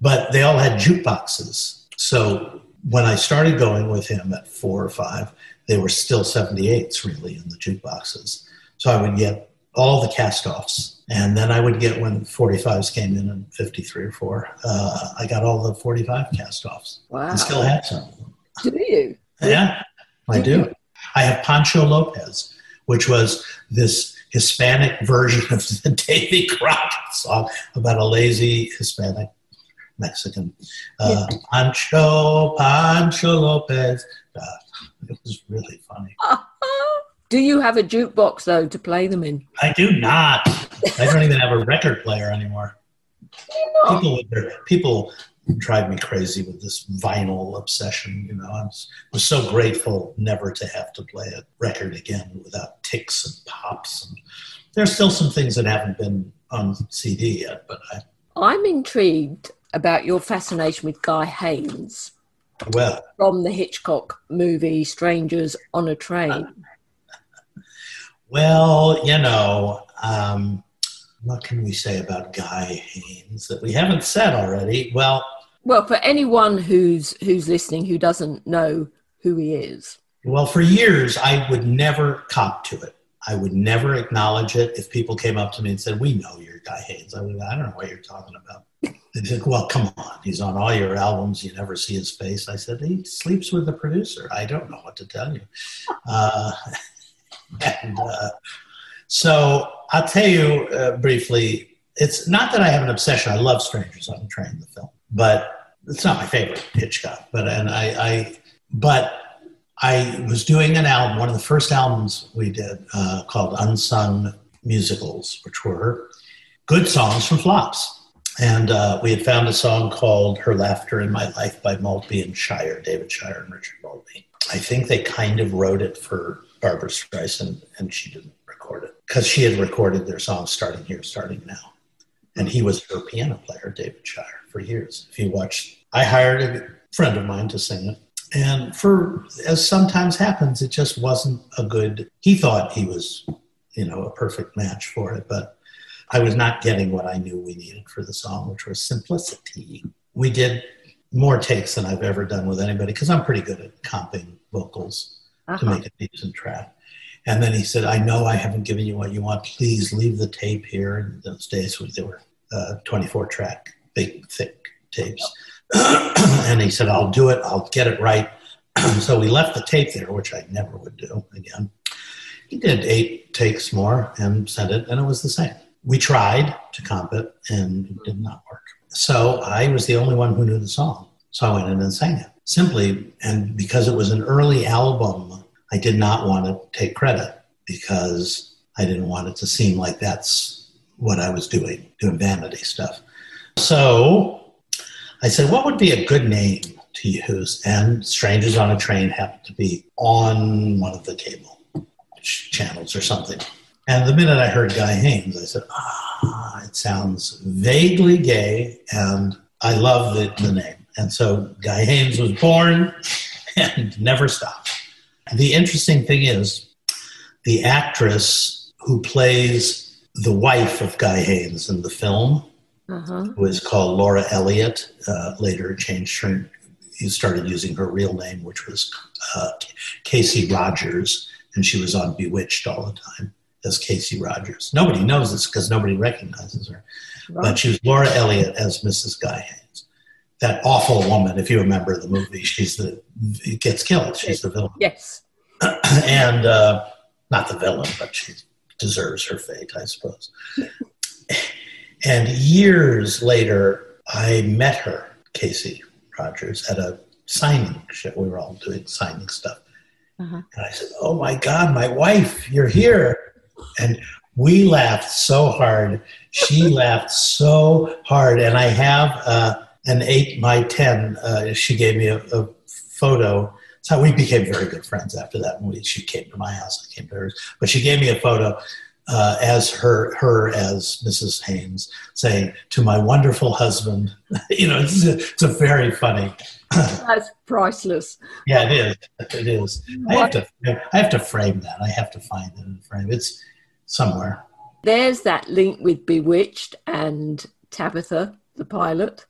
But they all had jukeboxes. So when I started going with him at four or five, they were still 78s really in the jukeboxes. So I would get all the cast offs. And then I would get when 45s came in and 53 or 4, uh, I got all the 45 cast offs. Wow. And still have some of them. Do you? Yeah, I do. I have Pancho Lopez, which was this Hispanic version of the Davy Crockett song about a lazy Hispanic Mexican. Uh, Pancho, Pancho Lopez. Uh, it was really funny. Do you have a jukebox though to play them in? I do not. I don't even have a record player anymore. People, people drive me crazy with this vinyl obsession. You know, I was, was so grateful never to have to play a record again without ticks and pops. And there's still some things that haven't been on CD yet, but I, I'm intrigued about your fascination with Guy Haines well, from the Hitchcock movie Strangers on a Train. well, you know, um, what can we say about Guy Haines that we haven't said already? Well, Well, for anyone who's who's listening who doesn't know who he is, Well, for years, I would never cop to it. I would never acknowledge it. If people came up to me and said, "We know you're Guy Haines," I would, I don't know what you're talking about. They'd think, "Well, come on, he's on all your albums. You never see his face." I said, "He sleeps with the producer." I don't know what to tell you. Uh, and uh, so I'll tell you uh, briefly. It's not that I have an obsession. I love Strangers on a Train, the film, but it's not my favorite Hitchcock. But and I, I but I was doing an album, one of the first albums we did uh, called Unsung Musicals, which were good songs from flops. And uh, we had found a song called Her Laughter in My Life by Maltby and Shire, David Shire and Richard Maltby. I think they kind of wrote it for Barbra Streisand and she didn't record it because she had recorded their song Starting Here, Starting Now. And he was her piano player, David Shire, for years. If you watch, I hired a friend of mine to sing it and for as sometimes happens it just wasn't a good he thought he was you know a perfect match for it but i was not getting what i knew we needed for the song which was simplicity we did more takes than i've ever done with anybody because i'm pretty good at comping vocals to Uh-huh. make a decent track and then he said i know i haven't given you what you want please leave the tape here in those days there were uh, 24 track big thick tapes and he said, I'll do it, I'll get it right. so we left the tape there, which I never would do again. He did eight takes more and sent it, and it was the same. We tried to comp it, and it did not work. So I was the only one who knew the song. So I went in and sang it simply. And because it was an early album, I did not want to take credit because I didn't want it to seem like that's what I was doing, doing vanity stuff. So I said, what would be a good name to use? And Strangers on a Train happened to be on one of the cable channels or something. And the minute I heard Guy Haines, I said, ah, it sounds vaguely gay, and I love the, the name. And so Guy Haines was born and never stopped. The interesting thing is, the actress who plays the wife of Guy Haines in the film Uh-huh. who is called Laura Elliott. Uh, later changed her, he started using her real name, which was uh, Kasey Rogers, and she was on Bewitched all the time as Kasey Rogers. Nobody knows this because nobody recognizes her, but she was Laura Elliott as Mrs. Guy Haines. that awful woman. If you remember the movie, she's the gets killed. She's the villain. Yes. and uh, not the villain, but she deserves her fate, I suppose. and years later, I met her, Kasey Rogers, at a signing show. We were all doing signing stuff. Uh-huh. And I said, Oh my God, my wife, you're here. And we laughed so hard. She laughed so hard. And I have uh, an 8 by 10. Uh, she gave me a, a photo. So we became very good friends after that. movie. she came to my house, I came to hers. But she gave me a photo uh, as her her as Mrs. Haines saying to my wonderful husband. you know, it's a, it's a very funny. That's priceless. Yeah, it is. It is. I have to. I have to frame that. I have to find it and frame. It's somewhere. There's that link with Bewitched and Tabitha, the pilot.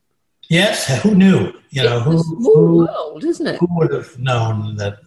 Yes, who knew? You know, who, who, world, isn't it? Who would have known that?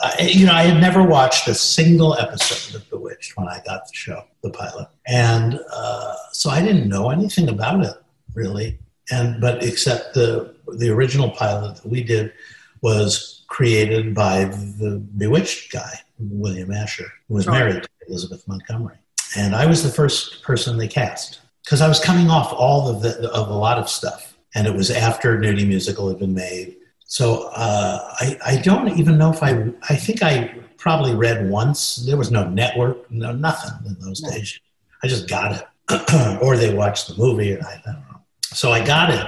I, you know, I had never watched a single episode of Bewitched when I got the show, the pilot, and uh, so I didn't know anything about it really. And but except the the original pilot that we did was created by the Bewitched guy, William Asher, who was married to Elizabeth Montgomery, and I was the first person they cast because I was coming off all of the of a lot of stuff, and it was after Nudie Musical had been made so uh, I, I don't even know if I, I think I probably read once. There was no network, no nothing in those days. I just got it. or they watched the movie, and I, I don't know. So I got it.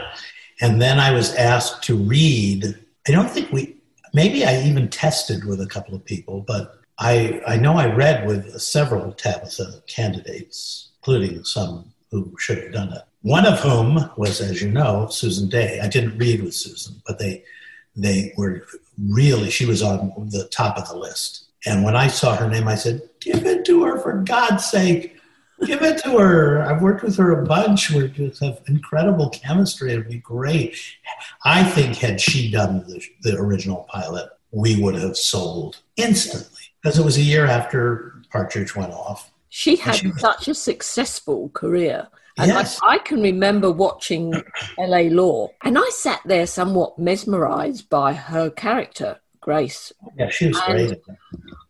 And then I was asked to read. I don't think we, maybe I even tested with a couple of people, but I, I know I read with several Tabitha candidates, including some who should have done it. One of whom was, as you know, Susan Dey. I didn't read with Susan, but they they were really, she was on the top of the list. And when I saw her name, I said, Give it to her for God's sake. Give it to her. I've worked with her a bunch. We just have incredible chemistry. It'd be great. I think had she done the, the original pilot, we would have sold instantly because it was a year after Partridge went off. She had she was, such a successful career. And yes. I, I, can remember watching LA Law, and I sat there somewhat mesmerized by her character, Grace. Yeah, she was and great.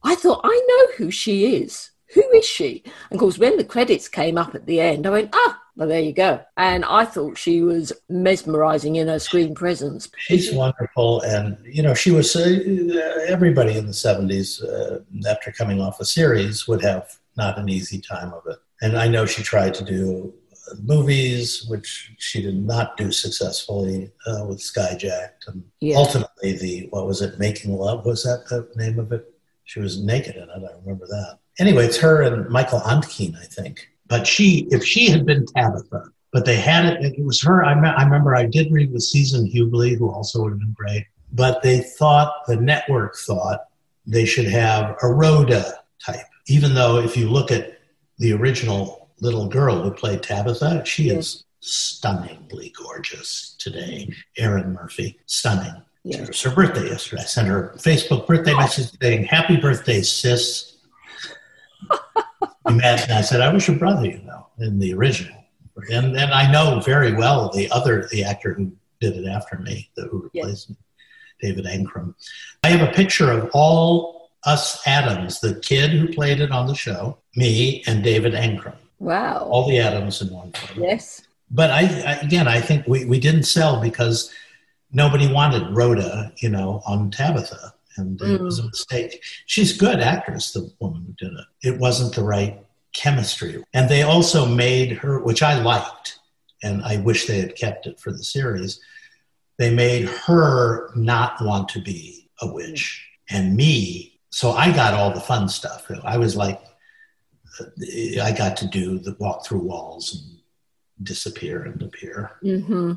I thought, I know who she is. Who is she? And of course, when the credits came up at the end, I went, ah, well, there you go. And I thought she was mesmerizing in her screen presence. She's wonderful. And, you know, she was, uh, everybody in the 70s, uh, after coming off a series, would have not an easy time of it. And I know she tried to do movies, which she did not do successfully uh, with Skyjacked, and yeah. ultimately the what was it, Making Love? Was that the name of it? She was naked in it. I remember that. Anyway, it's her and Michael Ontkean, I think. But she, if she had been Tabitha, but they had it. It was her. I, me- I remember I did read with Season Hubley, who also would have been great. But they thought the network thought they should have a Rhoda type, even though if you look at the original little girl who played Tabitha. She yes. is stunningly gorgeous today. Erin Murphy, stunning. Yes. It was her birthday yesterday. I sent her a Facebook birthday message saying, Happy birthday, sis. And I said, I was your brother, you know, in the original. And, and I know very well the other, the actor who did it after me, the, who replaced yes. me, David Ankrum. I have a picture of all us Adams, the kid who played it on the show, me, and David Ankrum. Wow. All the Adams in one photo. Yes. But I, I, again, I think we, we didn't sell because nobody wanted Rhoda, you know, on Tabitha. And mm. it was a mm. mistake. She's a good actress, the woman who did it. It wasn't the right chemistry. And they also made her, which I liked, and I wish they had kept it for the series, they made her not want to be a witch. And me, so I got all the fun stuff. I was like I got to do the walk through walls and disappear and appear. Mm-hmm.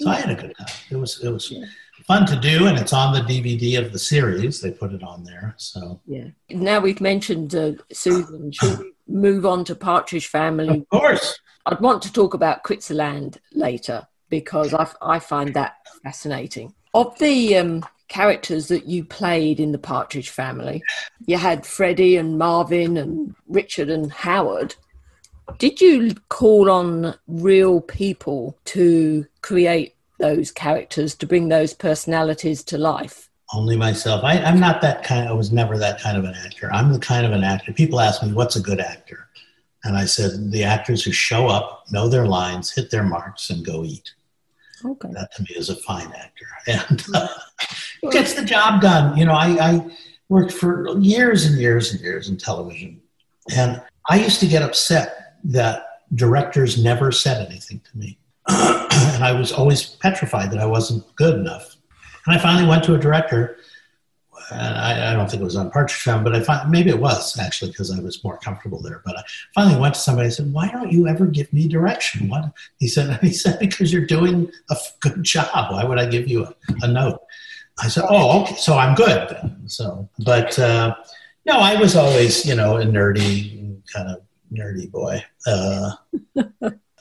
So I had a good time. It was it was yeah. Fun to do, and it's on the DVD of the series. They put it on there. So yeah. Now we've mentioned uh, Susan. Should we move on to Partridge Family? Of course. I'd want to talk about Kritzerland later because I, I find that fascinating. Of the um, characters that you played in the Partridge family. You had Freddie and Marvin and Richard and Howard. Did you call on real people to create those characters to bring those personalities to life? Only myself. I, I'm not that kind. I was never that kind of an actor. I'm the kind of an actor. People ask me, "What's a good actor?" And I said, "The actors who show up, know their lines, hit their marks, and go eat." Okay. That to me is a fine actor, and uh, gets the job done. You know, I, I worked for years and years and years in television, and I used to get upset that directors never said anything to me. And I was always petrified that I wasn't good enough. And I finally went to a director, I, I don't think it was on Partridge Family, but I find, maybe it was actually because I was more comfortable there. But I finally went to somebody and said, "Why don't you ever give me direction?" What he said, he said, "Because you're doing a good job. Why would I give you a, a note?" I said, "Oh, okay, so I'm good." Then. So, but uh, no, I was always, you know, a nerdy kind of nerdy boy. Uh,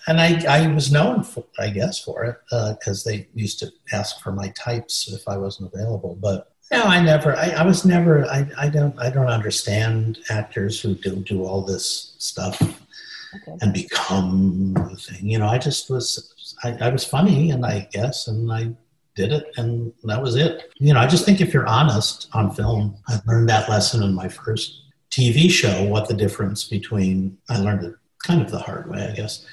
and I, I was known for, I guess, for it because uh, they used to ask for my types if I wasn't available. But no, I never. I, I was never. I, I don't. I don't understand actors who do do all this stuff okay. and become the thing. You know, I just was. I, I was funny, and I guess, and I did it, and that was it. You know, I just think if you're honest on film, I learned that lesson in my first TV show. What the difference between I learned it kind of the hard way, I guess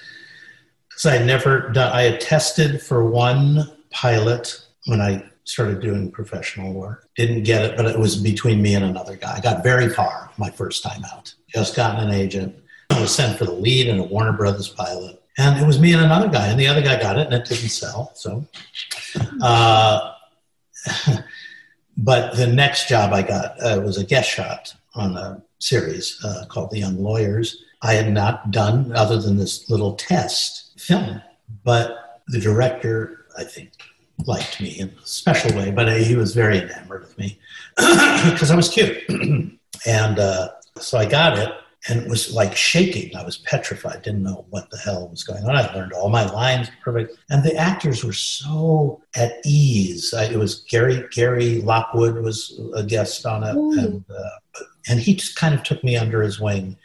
because I had never done, I had tested for one pilot when I started doing professional work. Didn't get it, but it was between me and another guy. I got very far my first time out. Just gotten an agent. I was sent for the lead in a Warner Brothers pilot. And it was me and another guy, and the other guy got it, and it didn't sell. So, uh, but the next job I got uh, was a guest shot on a series uh, called The Young Lawyers. I had not done other than this little test film. But the director, I think, liked me in a special way, but he was very enamored with me because I was cute. and uh, so I got it and it was like shaking. I was petrified, didn't know what the hell was going on. I learned all my lines perfect. And the actors were so at ease. I, it was Gary, Gary Lockwood was a guest on it. And, uh, and he just kind of took me under his wing.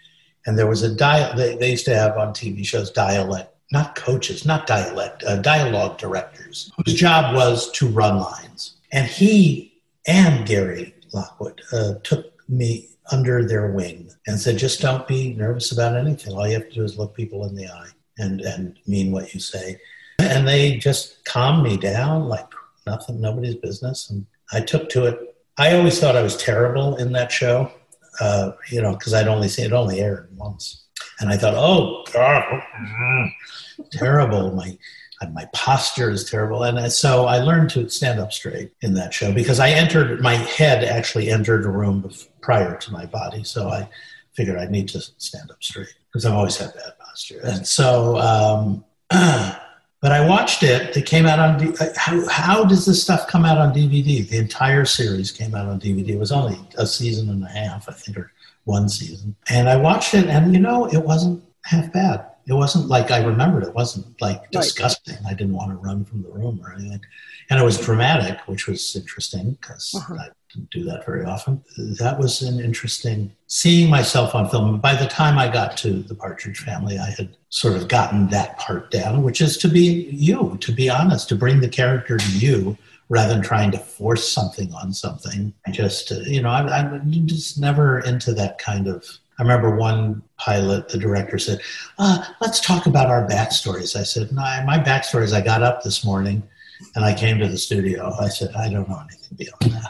And there was a dial, they, they used to have on TV shows dialect not coaches, not dialect, uh, dialogue directors, whose job was to run lines. And he and Gary Lockwood uh, took me under their wing and said, just don't be nervous about anything. All you have to do is look people in the eye and, and mean what you say. And they just calmed me down like nothing, nobody's business. And I took to it. I always thought I was terrible in that show, uh, you know, because I'd only seen it only aired once. And I thought, oh, God, terrible. My my posture is terrible. And so I learned to stand up straight in that show because I entered, my head actually entered a room prior to my body. So I figured I'd need to stand up straight because I've always had bad posture. And so, um, but I watched it. It came out on, how, how does this stuff come out on DVD? The entire series came out on DVD. It was only a season and a half, I think, or one season. And I watched it, and you know, it wasn't half bad. It wasn't like I remembered. It wasn't like disgusting. Right. I didn't want to run from the room or anything. And it was dramatic, which was interesting because uh-huh. I didn't do that very often. That was an interesting seeing myself on film. By the time I got to the Partridge Family, I had sort of gotten that part down, which is to be you, to be honest, to bring the character to you rather than trying to force something on something. Just, uh, you know, I, I'm just never into that kind of. I remember one pilot, the director said, uh, Let's talk about our backstories. I said, my backstory is I got up this morning and I came to the studio. I said, I don't know anything beyond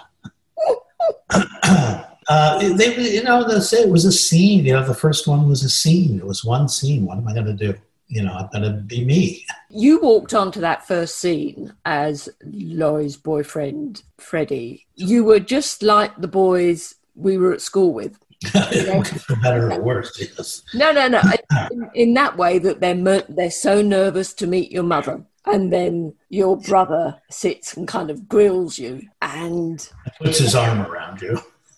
that. uh, they, you know, it was a scene. You know, the first one was a scene. It was one scene. What am I going to do? you know, I'm going to be me. You walked onto that first scene as Laurie's boyfriend, Freddie. You were just like the boys we were at school with. Better or worse, yes. No, no, no. in, in, that way that they're they're so nervous to meet your mother, and then your brother sits and kind of grills you and puts his arm around you.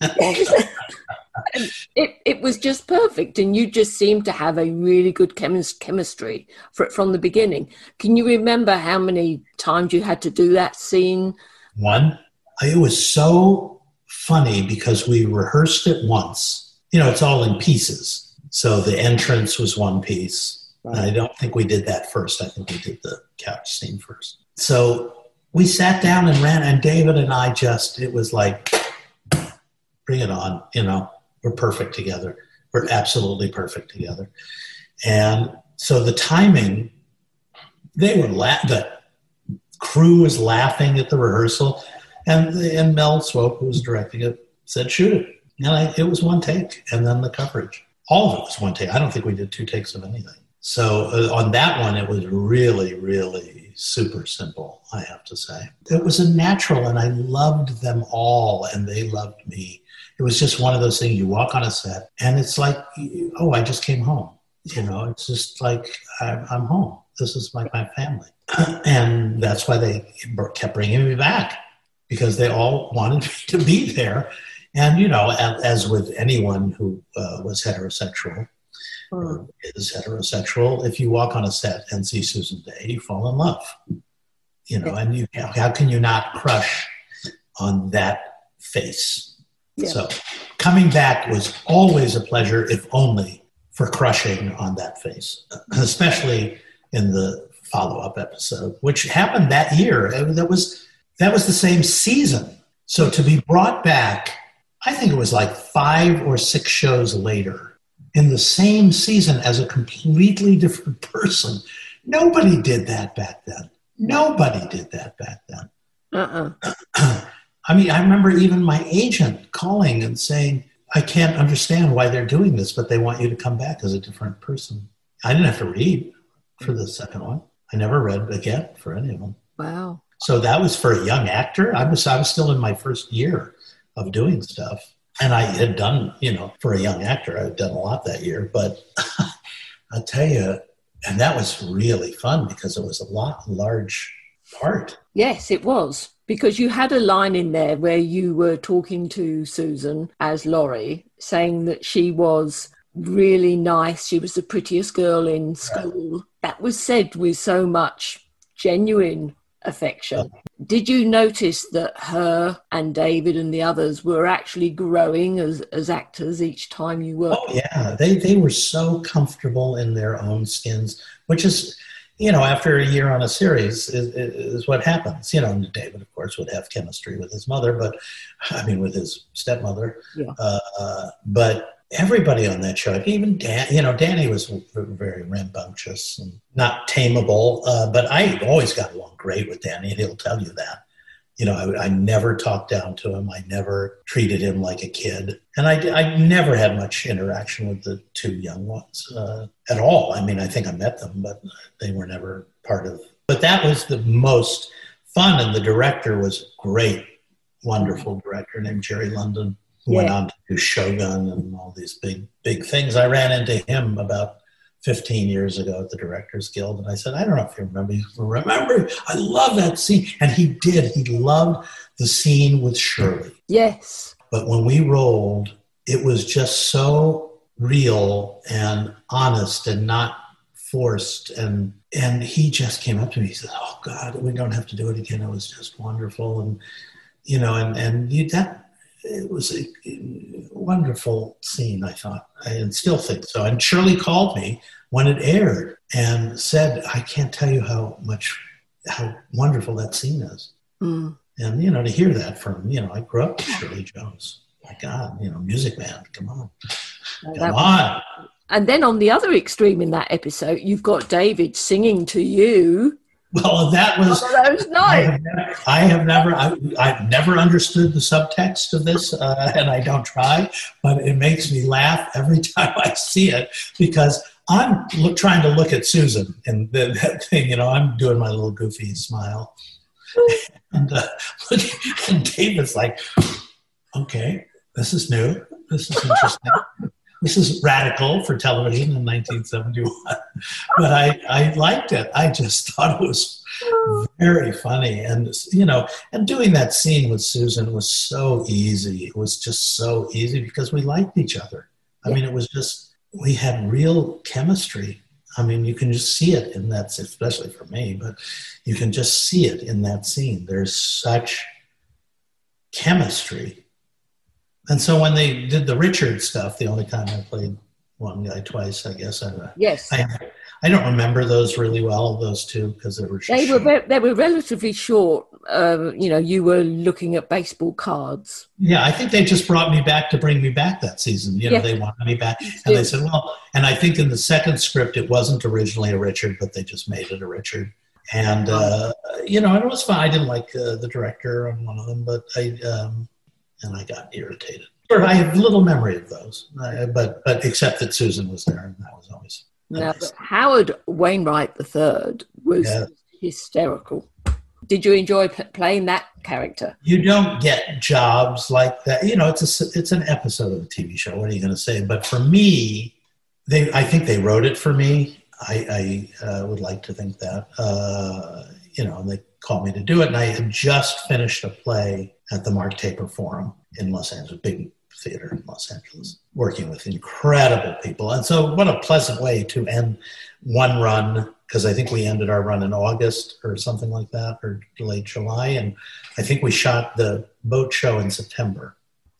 it, it was just perfect and you just seemed to have a really good chemis- chemistry for, from the beginning can you remember how many times you had to do that scene one it was so funny because we rehearsed it once. You know it's all in pieces. So the entrance was one piece. Right. i don't think we did that first. I think we did the couch scene first. So we sat down and ran, and David and I just, it was like, bring it on, you know, we're perfect together. We're absolutely perfect together. And so the timing, they were, la- the crew was laughing at the rehearsal, and, and Mel Swope, who was directing it, said, shoot it. And I, it was one take, and then the coverage. All of it was one take. I don't think we did two takes of anything. So uh, on that one, it was really, really super simple, I have to say. It was a natural, and I loved them all, and they loved me. It was just one of those things you walk on a set, and it's like, oh, I just came home. You know, it's just like I'm, I'm home. This is like my family. and that's why they kept bringing me back because they all wanted me to be there. And, you know, as with anyone who uh, was heterosexual, mm. is heterosexual, if you walk on a set and see Susan Dey, you fall in love. You know, and you how can you not crush on that face? Yeah. So coming back was always a pleasure, if only for crushing on that face, especially in the follow-up episode, which happened that year. That was that was the same season. So to be brought back, I think it was like five or six shows later in the same season as a completely different person. Nobody did that back then. Nobody did that back then. Uh-uh. I mean, I remember even my agent calling and saying, I can't understand why they're doing this, but they want you to come back as a different person. I didn't have to read for the second one. I never read again for any of them. Wow. So that was for a young actor. I was I was still in my first year of doing stuff and I had done, you know, for a young actor, I had done a lot that year. But I'll tell you, and that was really fun because it was a lot large part. Yes, it was because you had a line in there where you were talking to Susan as Laurie, saying that she was really nice. She was the prettiest girl in school. Right. That was said with so much genuine affection. Did you notice that her and David and the others were actually growing as, as actors each time you worked? Oh, yeah. They, they were so comfortable in their own skins, which is, you know, after a year on a series is, is what happens. You know, David, of course, would have chemistry with his mother, but I mean, with his stepmother. Yeah. Uh, but everybody on that show, even Dan, you know, Danny was very rambunctious and not tameable, uh, but I always got along great with Danny, and he'll tell you that. You know, I, I, never talked down to him. I never treated him like a kid. And I, I never had much interaction with the two young ones uh, at all. I mean, I think I met them, but they were never part of. But that was the most fun, and the director was great, wonderful director named Jerry London yeah. went on to do Shogun and all these big, big things. I ran into him about 15 years ago at the Directors Guild, and I said, I don't know if you remember. He remember, I love that scene. And he did. He loved the scene with Shirley. Yes. But when we rolled, it was just so real and honest and not forced and and he just came up to me he said oh god we don't have to do it again it was just wonderful and you know and and you, that it was a wonderful scene, I thought, and still think so. And Shirley called me when it aired and said, I can't tell you how much, how wonderful that scene is. Mm. And, you know, to hear that from, you know, I grew up with Shirley Jones. My God, you know, Music Man, come on. Come on. And then on the other extreme in that episode, you've got David singing to you well, that was. That was nice. I have never, I have never, I, have never understood the subtext of this, uh, and I don't try, but it makes me laugh every time I see it because I'm look, trying to look at Susan and the, that thing, you know, I'm doing my little goofy smile. and, uh, and David's like, okay, this is new. This is interesting. This is radical for television in 1971, but I, I liked it. I just thought it was very funny. And, you know, and doing that scene with Susan was so easy. It was just so easy because we liked each other. I mean, it was just, we had real chemistry. I mean, you can just see it in that, especially for me, but you can just see it in that scene. There's such chemistry and so when they did the Richard stuff, the only time I played one guy twice, I guess I yes, I, I don't remember those really well, those two, because they were they were they were relatively short. Uh, you know, you were looking at baseball cards. Yeah, I think they just brought me back to bring me back that season. You know, yeah. they wanted me back, and they said, "Well," and I think in the second script it wasn't originally a Richard, but they just made it a Richard. And uh, you know, it was fine. I didn't like uh, the director on one of them, but I um, and I got irritated. I have little memory of those, but but except that Susan was there, and that was always. Now, nice. Howard Wainwright III was yeah. hysterical. Did you enjoy p- playing that character? You don't get jobs like that. You know, it's a it's an episode of a TV show. What are you going to say? But for me, they I think they wrote it for me. I, I uh, would like to think that. Uh, you know, they called me to do it, and I had just finished a play at the Mark Taper Forum in Los Angeles, big theater in Los Angeles, working with incredible people. And so, what a pleasant way to end one run, because I think we ended our run in August or something like that, or late July. And I think we shot the boat show in September.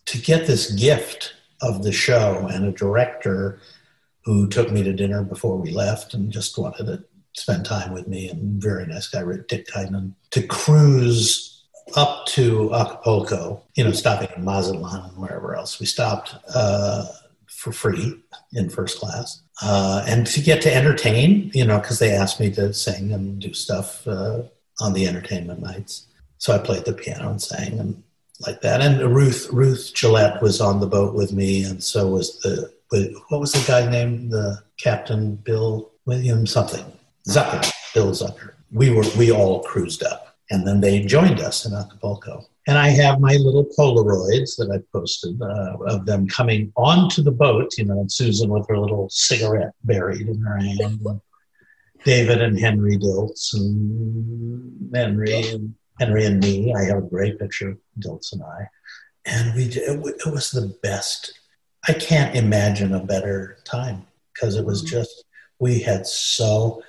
To get this gift of the show and a director who took me to dinner before we left and just wanted to spend time with me and very nice guy, Dick Kinon, to cruise up to Acapulco, you know, stopping in Mazatlan and wherever else. We stopped uh, for free in first class. Uh, and to get to entertain, you know, because they asked me to sing and do stuff uh, on the entertainment nights. So I played the piano and sang and like that. And Ruth Ruth Gillette was on the boat with me, and so was the what was the guy named the captain Bill William something Zucker Bill Zucker. We were we all cruised up and then they joined us in Acapulco. And I have my little Polaroids that I posted uh, of them coming onto the boat, you know, and Susan with her little cigarette buried in her hand. And David and Henry Diltz and Henry and Henry and me. I have a great picture of Diltz and I. And we it, it was the best. I can't imagine a better time because it was mm-hmm. just, we had so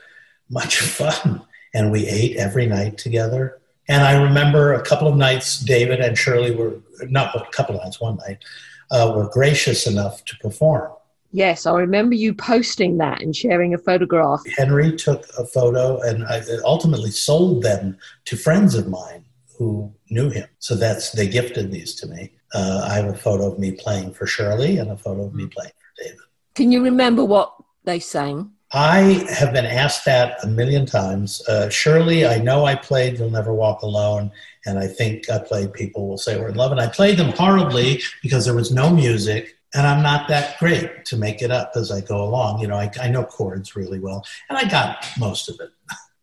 much fun and we ate every night together. And I remember a couple of nights, David and Shirley were not a couple of nights, one night, uh, were gracious enough to perform. Yes, I remember you posting that and sharing a photograph. Henry took a photo and I ultimately sold them to friends of mine who knew him. So that's they gifted these to me. Uh, I have a photo of me playing for Shirley and a photo of me mm. playing for David. Can you remember what they sang? I have been asked that a million times. Uh, surely, I know I played You'll Never Walk Alone, and I think I played People Will Say We're in Love. And I played them horribly because there was no music, and I'm not that great to make it up as I go along. You know, I, I know chords really well, and I got most of it.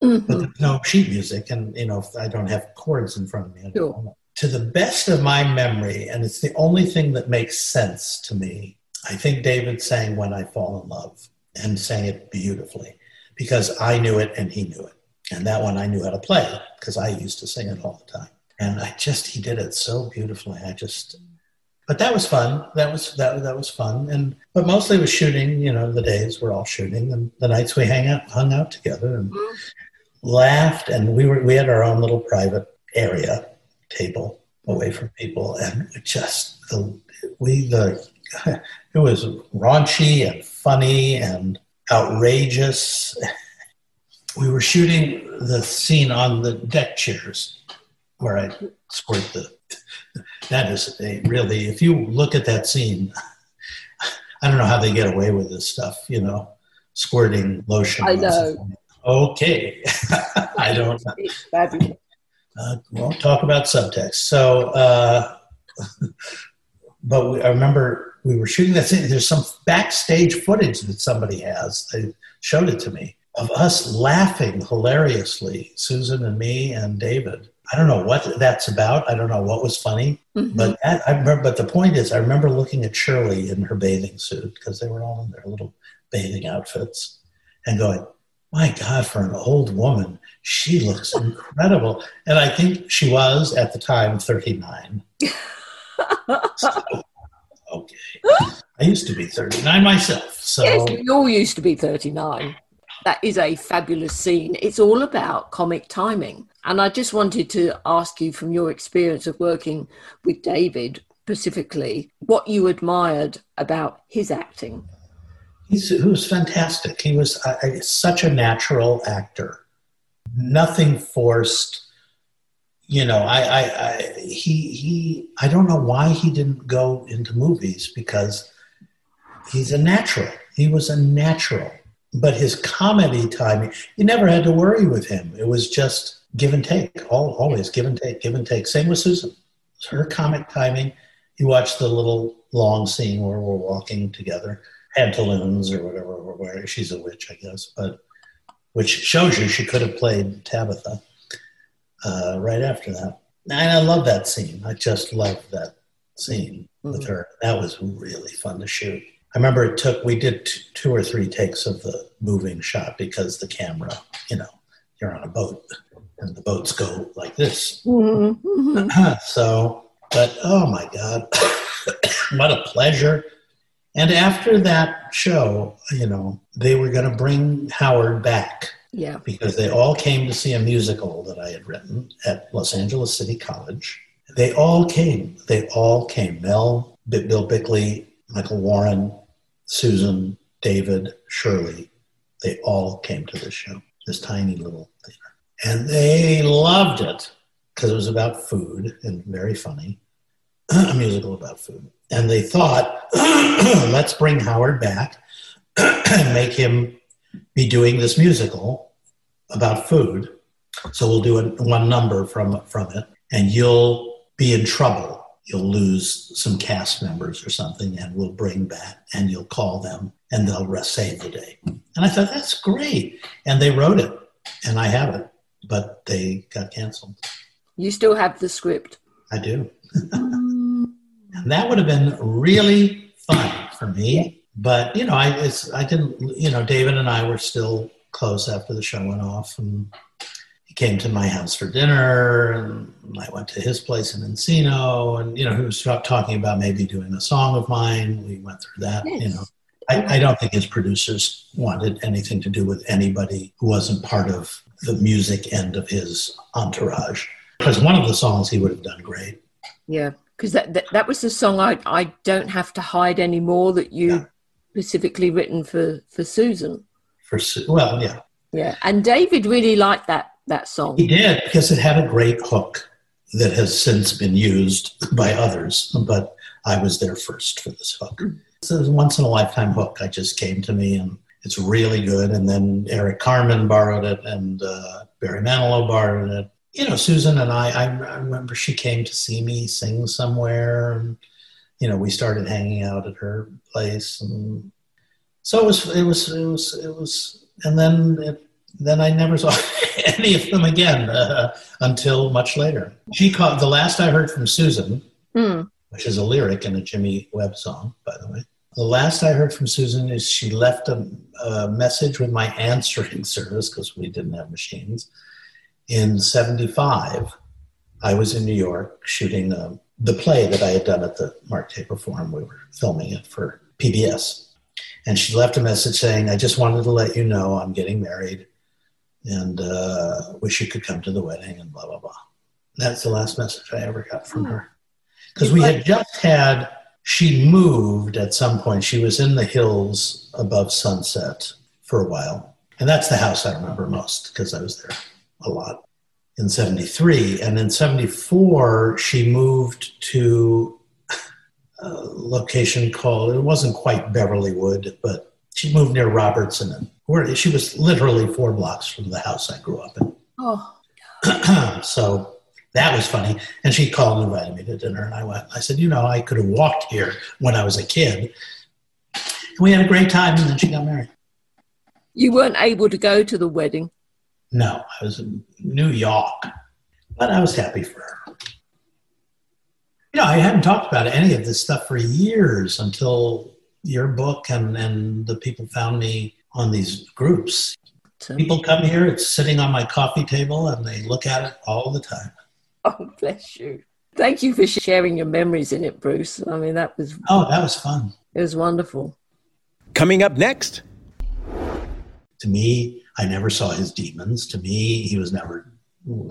Mm-hmm. But there's no sheet music, and, you know, I don't have chords in front of me. Sure. To the best of my memory, and it's the only thing that makes sense to me, I think David sang When I Fall in Love and sang it beautifully because I knew it and he knew it. And that one I knew how to play because I used to sing it all the time. And I just, he did it so beautifully. I just, but that was fun. That was, that, that was fun. And, but mostly it was shooting, you know, the days we're all shooting and the nights we hang out, hung out together and mm-hmm. laughed. And we were, we had our own little private area table away from people. And just the, we, the, it was raunchy and funny and outrageous. We were shooting the scene on the deck chairs where I squirt the. That is a really, if you look at that scene, I don't know how they get away with this stuff, you know, squirting lotion. I know. Okay. I don't know. Uh, won't talk about subtext. So, uh, but we, I remember we were shooting that scene. There's some backstage footage that somebody has. They showed it to me of us laughing hilariously, Susan and me and David. I don't know what that's about. I don't know what was funny, mm-hmm. but that, I remember. But the point is, I remember looking at Shirley in her bathing suit because they were all in their little bathing outfits, and going, "My God, for an old woman, she looks incredible." And I think she was at the time 39. so, okay. I used to be 39 myself. So yes, we all used to be 39. That is a fabulous scene. It's all about comic timing. And I just wanted to ask you from your experience of working with David specifically, what you admired about his acting. He's, he was fantastic. He was uh, such a natural actor. Nothing forced. You know, I, I, I, he, he, I don't know why he didn't go into movies because he's a natural. He was a natural. But his comedy timing, you never had to worry with him. It was just give and take, all, always give and take, give and take. Same with Susan. Her comic timing. You watch the little long scene where we're walking together pantaloons or whatever, where she's a witch, I guess, but which shows you she could have played Tabitha uh, right after that. And I love that scene. I just love that scene mm-hmm. with her. That was really fun to shoot. I remember it took, we did t- two or three takes of the moving shot because the camera, you know, you're on a boat and the boats go like this. Mm-hmm. so, but oh my God, what a pleasure and after that show, you know, they were going to bring Howard back. Yeah. Because they all came to see a musical that I had written at Los Angeles City College. They all came. They all came. Mel, Bill Bickley, Michael Warren, Susan, David, Shirley. They all came to this show, this tiny little theater. And they loved it because it was about food and very funny. a musical about food and they thought, let's bring Howard back and make him be doing this musical about food. So we'll do a, one number from from it, and you'll be in trouble. You'll lose some cast members or something, and we'll bring back, and you'll call them, and they'll rest, save the day. And I thought that's great, and they wrote it, and I have it, but they got canceled. You still have the script. I do. And that would have been really fun for me. But, you know, I, it's, I didn't, you know, David and I were still close after the show went off. And he came to my house for dinner. And I went to his place in Encino. And, you know, he was talking about maybe doing a song of mine. We went through that, yes. you know. I, I, don't think his producers wanted anything to do with anybody who wasn't part of the music end of his entourage. Because one of the songs he would have done great. Yeah because that, that, that was the song I I don't have to hide anymore that you yeah. Specifically written for for Susan. For well, yeah, yeah, and David really liked that that song. He did because it had a great hook that has since been used by others, but I was there first for this hook. Mm. It's a once in a lifetime hook. I just came to me and it's really good. And then Eric Carmen borrowed it, and uh, Barry Manilow borrowed it, you know, Susan and I, I, I remember she came to see me sing somewhere, and you know, we started hanging out at her place, and so it was, it was, it was, it was, and then it, then I never saw any of them again uh, until much later. She called the last I heard from Susan, mm. which is a lyric in a Jimmy Webb song, by the way. The last I heard from Susan is she left a, a message with my answering service because we didn't have machines in 75, I was in New York shooting uh, the play that I had done at the Mark Taper Forum. We were filming it for PBS. And she left a message saying, I just wanted to let you know I'm getting married and uh, wish you could come to the wedding and blah, blah, blah. That's the last message I ever got from her. Because we had just had, she moved at some point. She was in the hills above Sunset for a while. And that's the house I remember most because I was there a lot in 73. And in 74, she moved to a location called, it wasn't quite Beverlywood, but she moved near Robertson. where she was literally four blocks from the house I grew up in. Oh. so that was funny. And she called and invited me to dinner. And I went, I said, you know, I could have walked here when I was a kid. And we had a great time. And then she got married. You weren't able to go to the wedding? No, I was in New York, but I was happy for her. You know, I hadn't talked about any of this stuff for years until your book and, and the people found me on these groups. People come here, it's sitting on my coffee table, and they look at it all the time. Oh, bless you. Thank you for sharing your memories in it, Bruce. I mean, that was. Oh, that was fun. It was wonderful. Coming up next. To me, I never saw his demons. To me, he was never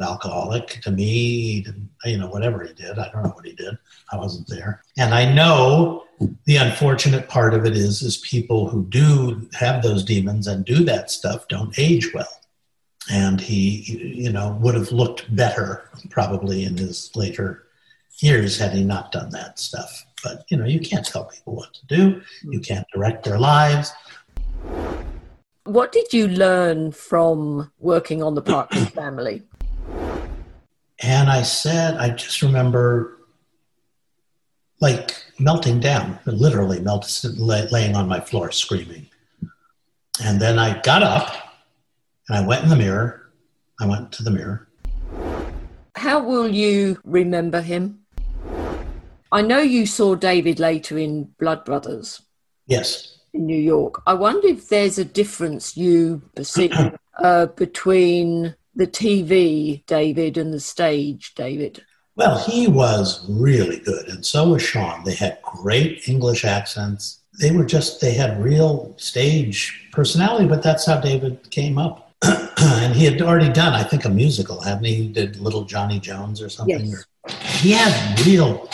alcoholic. To me, he didn't, you know, whatever he did, I don't know what he did. I wasn't there. And I know the unfortunate part of it is, is people who do have those demons and do that stuff don't age well. And he, you know, would have looked better probably in his later years had he not done that stuff. But, you know, you can't tell people what to do. You hmm. can't direct their lives. What did you learn from working on the Partridge family? And I said, I just remember like melting down, literally melted, laying on my floor screaming. And then I got up and I went in the mirror. I went to the mirror. How will you remember him? I know you saw David later in Blood Brothers. Yes. In New York. I wonder if there's a difference you perceive uh, between the TV David and the stage David. Well, he was really good, and so was Shaun. They had great English accents. They were just, they had real stage personality, but that's how David came up. and he had already done, I think, a musical, hadn't he? He did Little Johnny Jones or something. Yes. He had real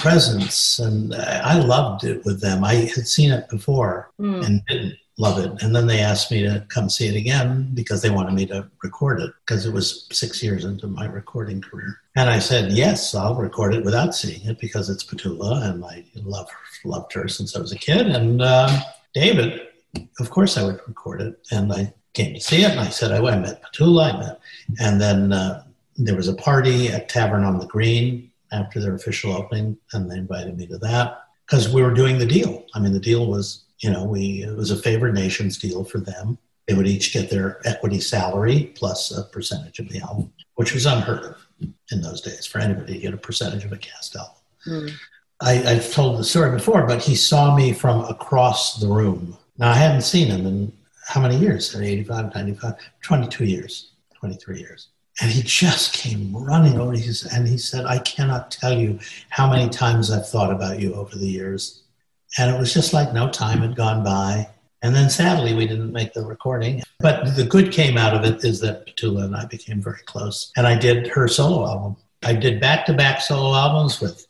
presence, and I loved it with them. I had seen it before Mm. and didn't love it. And then they asked me to come see it again because they wanted me to record it because it was six years into my recording career. And I said, yes, I'll record it without seeing it because it's Petula and I love loved her since I was a kid. And um, David, of course, I would record it. And I came to see it and I said, I, I met Petula. I met, and then uh, there was a party at Tavern on the Green after their official opening, and they invited me to that because we were doing the deal. I mean, the deal was, you know, we it was a favored nations deal for them. They would each get their equity salary plus a percentage of the album, which was unheard of in those days for anybody to get a percentage of a cast album. Mm. I, I've told the story before, but he saw me from across the room. Now, I hadn't seen him in how many years? 85, 95, 22 years, 23 years. And he just came running over. And he said, I cannot tell you how many times I've thought about you over the years. And it was just like no time had gone by. And then sadly, we didn't make the recording. But the good came out of it is that Petula and I became very close. And I did her solo album. I did back to back solo albums with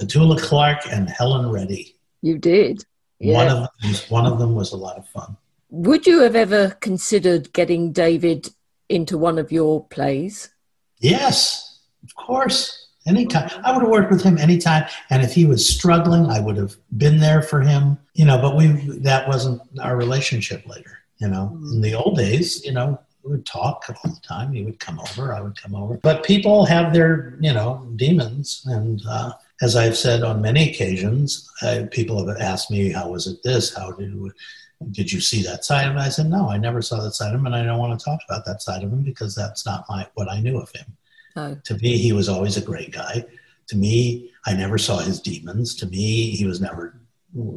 Petula Clark and Helen Reddy. You did. Yeah. One, of them was, one of them was a lot of fun. Would you have ever considered getting David into one of your plays? Yes, of course. Anytime. I would have worked with him anytime. And if he was struggling, I would have been there for him. You know, but we that wasn't our relationship later. You know, in the old days, you know, we would talk all the time. He would come over, I would come over. But people have their, you know, demons. And uh, as I've said on many occasions, uh, people have asked me, how was it this? How did did you see that side of him? I said, no, I never saw that side of him, and I don't want to talk about that side of him because that's not my what I knew of him. No. To me, he was always a great guy. To me, I never saw his demons. To me, he was never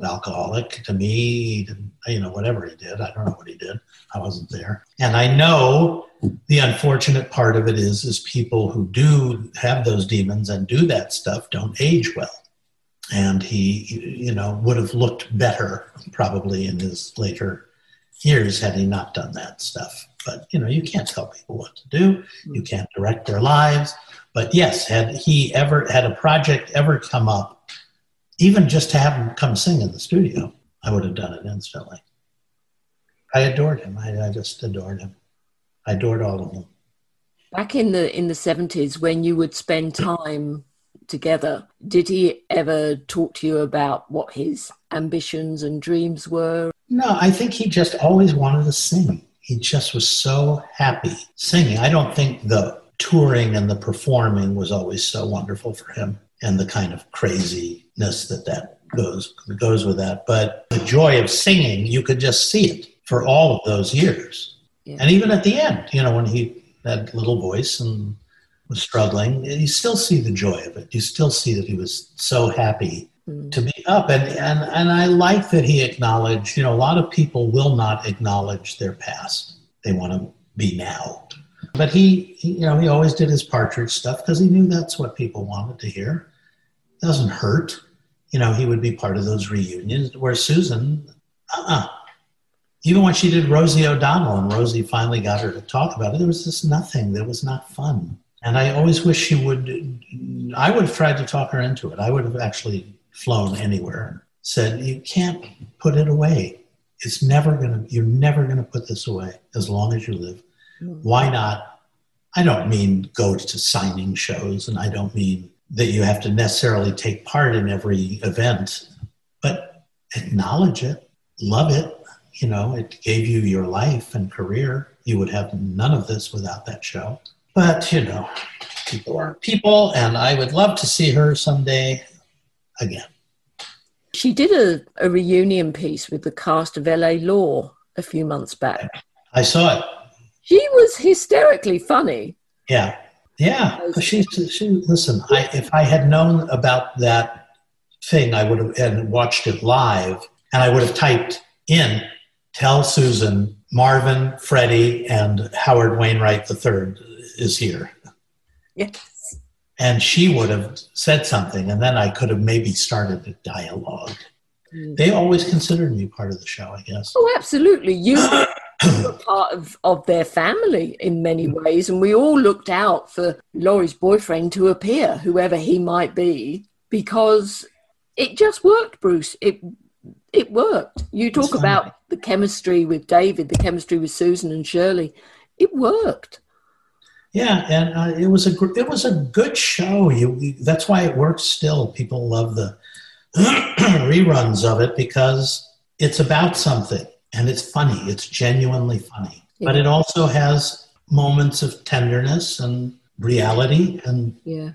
alcoholic. To me, he didn't, you know, whatever he did, I don't know what he did. I wasn't there. And I know the unfortunate part of it is, is people who do have those demons and do that stuff don't age well. And he, you know, would have looked better probably in his later years had he not done that stuff. But, you know, you can't tell people what to do. You mm-hmm. can't direct their lives. But yes, had he ever had a project ever come up, even just to have him come sing in the studio, I would have done it instantly. I adored him. I, I just adored him. I adored all of them. Back in the in the seventies, when you would spend time together, did he ever talk to you about what his ambitions and dreams were? No, I think he just always wanted to sing. He just was so happy singing. I don't think the touring and the performing was always so wonderful for him and the kind of craziness that that goes goes with that. But the joy of singing, you could just see it for all of those years. Yeah. And even at the end, you know, when he had little voice and was struggling, you still see the joy of it. You still see that he was so happy Mm. to be up. And, and, and I like that he acknowledged, you know, a lot of people will not acknowledge their past. They want to be now. But he, he you know, he always did his partridge stuff because he knew that's what people wanted to hear. doesn't hurt. You know, he would be part of those reunions where Susan, uh-uh. even when she did Rosie O'Donnell and Rosie finally got her to talk about it, there was just nothing. There was not fun. And I always wish she would, I would have tried to talk her into it. I would have actually flown anywhere and said, You can't put it away. It's never going to, you're never going to put this away as long as you live. Mm. Why not? I don't mean go to signing shows and I don't mean that you have to necessarily take part in every event, but acknowledge it, love it. You know, it gave you your life and career. You would have none of this without that show. But, you know, people are people, and I would love to see her someday again. She did a, a reunion piece with the cast of LA Law a few months back. I saw it. She was hysterically funny. Yeah. Yeah. She, she, listen, I, if I had known about that thing, I would have and watched it live, and I would have typed in, tell Susan, Marvin, Freddie, and Howard Wainwright III is here. Yes. And she would have said something, and then I could have maybe started a dialogue. Mm. They always considered me part of the show, I guess. Oh, absolutely. You were part of, of their family in many mm. ways, and we all looked out for Laurie's boyfriend to appear, whoever he might be, because it just worked, Bruce. It it worked. You talk about the chemistry with David, the chemistry with Susan and Shirley. It worked. Yeah, and uh, it was a gr- it was a good show. You, you that's why it works still. People love the reruns of it because it's about something and it's funny. It's genuinely funny, but it also has moments of tenderness and reality. And Yeah.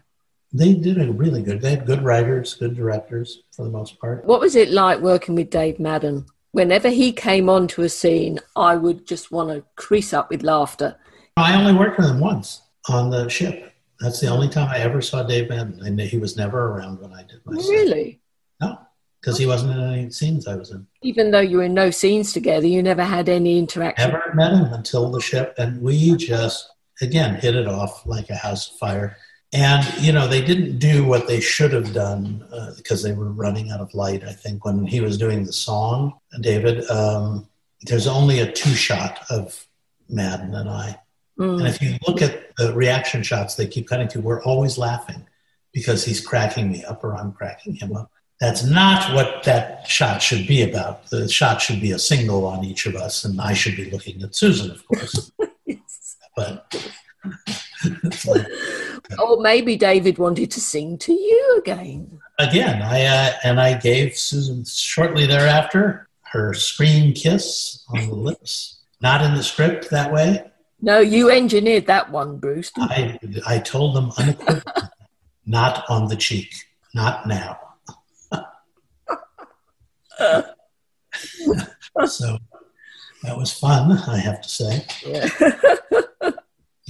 they did a really good. They had good writers, good directors for the most part. What was it like working with Dave Madden? Whenever he came onto a scene, I would just want to crease up with laughter. I only worked with him once on the ship. That's the only time I ever saw Dave Madden, and he was never around when I did my set. Really? No, because he wasn't in any scenes I was in. Even though you were in no scenes together, you never had any interaction. Never met him until the ship, and we just again hit it off like a house of fire. And you know they didn't do what they should have done uh, because they were running out of light. I think when he was doing the song, David, um, there's only a two shot of Madden and I. Mm. And if you look at the reaction shots they keep cutting to, we're always laughing because he's cracking me up or I'm cracking him up. That's not what that shot should be about. The shot should be a single on each of us, and I should be looking at Susan, of course. but like, Or maybe David wanted to sing to you again. again, I uh, and I gave Susan shortly thereafter her scream kiss on the lips. Not in the script that way. No, you engineered that one, Bruce. I I told them unequivocally, not on the cheek, not now. so that was fun, I have to say. Yeah.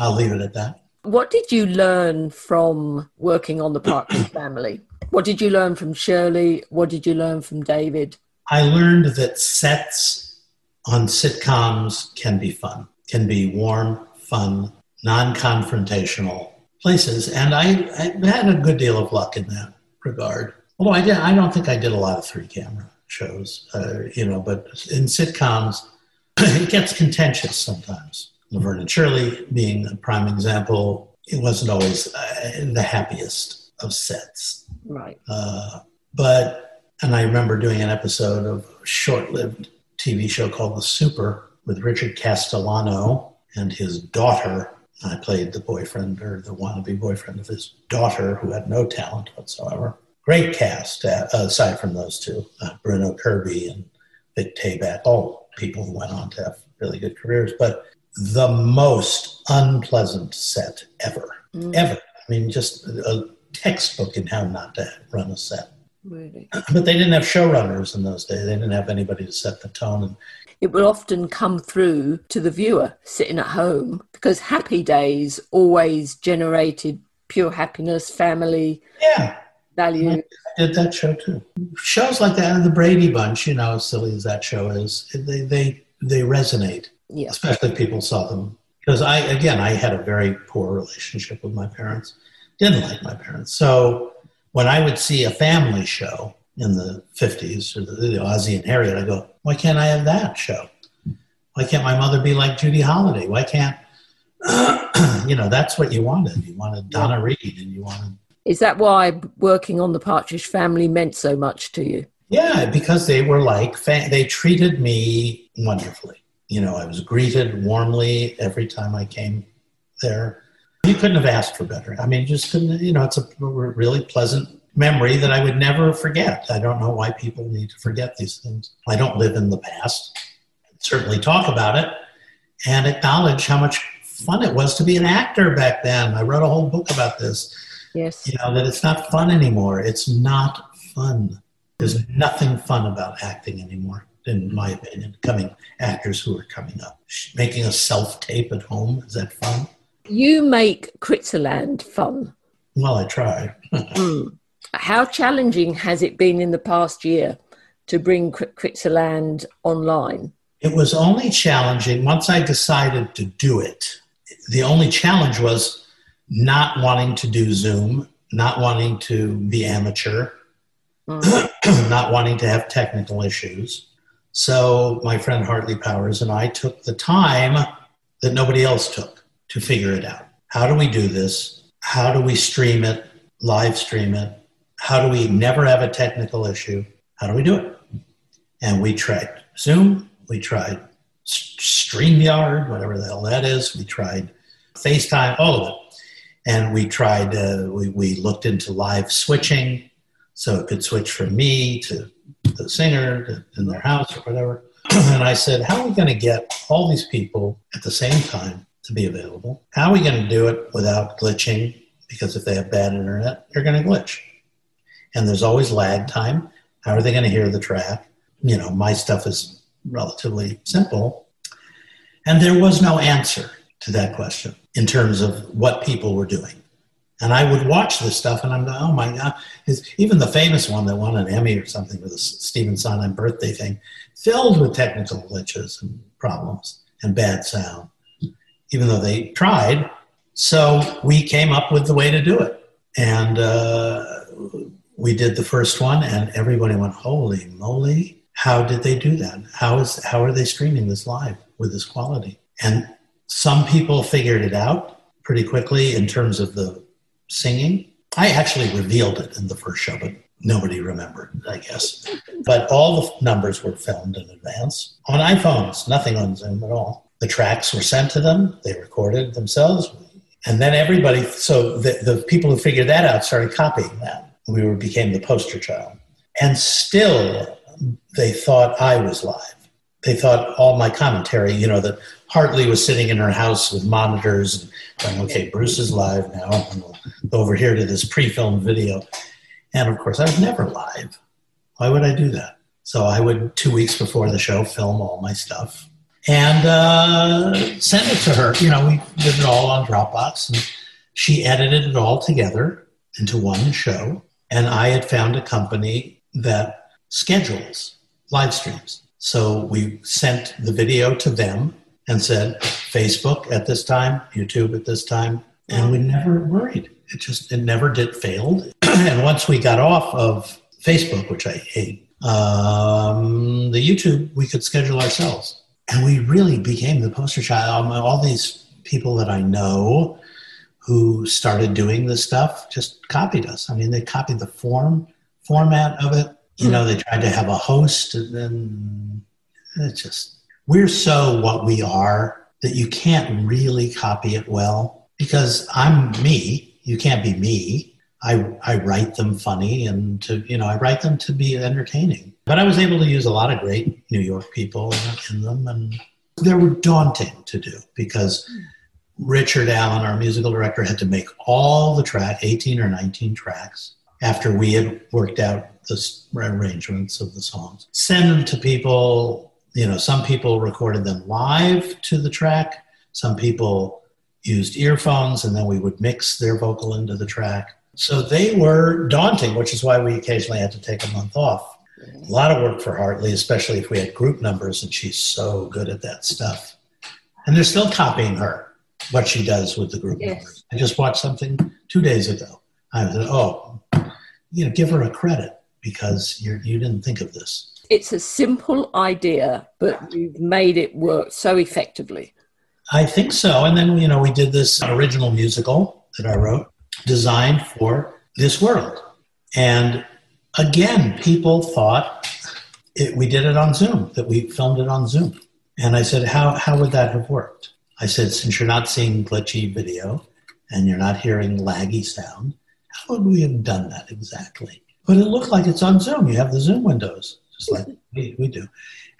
I'll leave it at that. what did you learn from working on the Partridge family? What did you learn from Shirley? What did you learn from David? I learned that sets on sitcoms can be fun, can be warm, fun, non confrontational places. And I, I had a good deal of luck in that regard. Although I, did, I don't think I did a lot of three camera shows, uh, you know, but in sitcoms, it gets contentious sometimes. Laverne and Shirley being a prime example, it wasn't always uh, the happiest of sets. Right. Uh, but, and I remember doing an episode of a short lived TV show called The Super with Richard Castellano and his daughter. I played the boyfriend or the wannabe boyfriend of his daughter who had no talent whatsoever. Great cast, uh, aside from those two uh, Bruno Kirby and Vic Tayback, all people who went on to have really good careers. But the most unpleasant set ever, Mm, ever. I mean, just a textbook in how not to run a set. Really. But they didn't have showrunners in those days. They didn't have anybody to set the tone. And It will often come through to the viewer sitting at home because happy days always generated pure happiness, family, yeah, value. I did that show too. Shows like that, and the Brady Bunch, you know, as silly as that show is, they they they resonate, Yeah. especially people saw them. Because I, again, I had a very poor relationship with my parents. Didn't like my parents. So when I would see a family show in the 50s or the, the Ozzie and Harriet, I go, why can't I have that show? Why can't my mother be like Judy Holliday? Why can't, you know, that's what you wanted. You wanted Donna Reed and you wanted. Is that why working on the Partridge family meant so much to you? Yeah, because they were like, they treated me wonderfully. You know, I was greeted warmly every time I came there. You couldn't have asked for better. I mean, just couldn't, you know, it's a really pleasant memory that I would never forget. I don't know why people need to forget these things. I don't live in the past. I'd certainly talk about it and acknowledge how much fun it was to be an actor back then. I wrote a whole book about this. Yes. You know, that it's not fun anymore. It's not fun. There's nothing fun about acting anymore, in my opinion. Coming actors who are coming up. Making a self tape at home, is that fun? You make Kritzerland fun. Well, I try. mm. How challenging has it been in the past year to bring Kritzerland online? It was only challenging once I decided to do it. The only challenge was not wanting to do Zoom, not wanting to be amateur, mm. not wanting to have technical issues. So my friend Hartley Powers and I took the time that nobody else took to figure it out. How do we do this? How do we stream it, live stream it? How do we never have a technical issue? How do we do it? And we tried Zoom, we tried StreamYard, whatever the hell that is. We tried FaceTime, all of it. And we tried, uh, we, we looked into live switching so it could switch from me to the singer to, in their house or whatever. and I said, how are we going to get all these people at the same time to be available? How are we going to do it without glitching? Because if they have bad internet, they're going to glitch. And there's always lag time. How are they going to hear the track? You know, my stuff is relatively simple. And there was no answer to that question in terms of what people were doing. And I would watch this stuff and I'm like, oh my God. It's, even the famous one that won an Emmy or something with the Stephen Sondheim birthday thing, filled with technical glitches and problems and bad sound, even though they tried. So we came up with the way to do it. And uh, we did the first one, and everybody went, holy moly how did they do that? How is how are they streaming this live with this quality? And some people figured it out pretty quickly in terms of the singing. I actually revealed it in the first show, but nobody remembered, I guess. But all the numbers were filmed in advance on iPhones, nothing on Zoom at all. The tracks were sent to them, they recorded themselves. And then everybody, so the, the people who figured that out started copying that. We were, became the poster child. And still, they thought I was live. They thought all my commentary, you know, that Hartley was sitting in her house with monitors and going, okay, Bruce is live now. Over here to this pre filmed video. And of course, I was never live. Why would I do that? So I would, two weeks before the show, film all my stuff and uh, send it to her. You know, we did it all on Dropbox, and she edited it all together into one show. And I had found a company that schedules, live streams. So we sent the video to them and said, Facebook at this time, YouTube at this time, and we never worried. It just, it never did failed. and once we got off of Facebook, which I hate, um, the YouTube, we could schedule ourselves. And we really became the poster child. All these people that I know who started doing this stuff just copied us. I mean, they copied the form, format of it, you know, they tried to have a host, and then it's just, we're so what we are that you can't really copy it well because I'm me. You can't be me. I, I write them funny and to, you know, I write them to be entertaining. But I was able to use a lot of great New York people in them, and they were daunting to do because Richard Allen, our musical director, had to make all the track, 18 or 19 tracks, after we had worked out the arrangements of the songs. Send them to people. You know, some people recorded them live to the track. Some people used earphones, and then we would mix their vocal into the track. So they were daunting, which is why we occasionally had to take a month off. A lot of work for Hartley, especially if we had group numbers, and she's so good at that stuff. And they're still copying her, what she does with the group yes. numbers. I just watched something two days ago. I said, oh, you know, give her a credit because you're, you didn't think of this. it's a simple idea, but you've made it work so effectively. I think so. And then, you know, we did this original musical that I wrote designed for this world. And again, people thought it, we did it on Zoom, that we filmed it on Zoom. And I said, how, how would that have worked? I said, since you're not seeing glitchy video and you're not hearing laggy sound, how would we have done that exactly? But it looked like it's on Zoom. You have the Zoom windows, just like we, we do.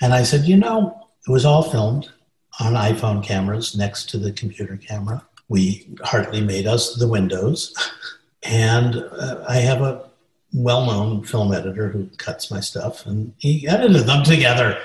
And I said, you know, it was all filmed on iPhone cameras next to the computer camera. We hardly made us the windows. And uh, I have a well known film editor who cuts my stuff, and he edited them together.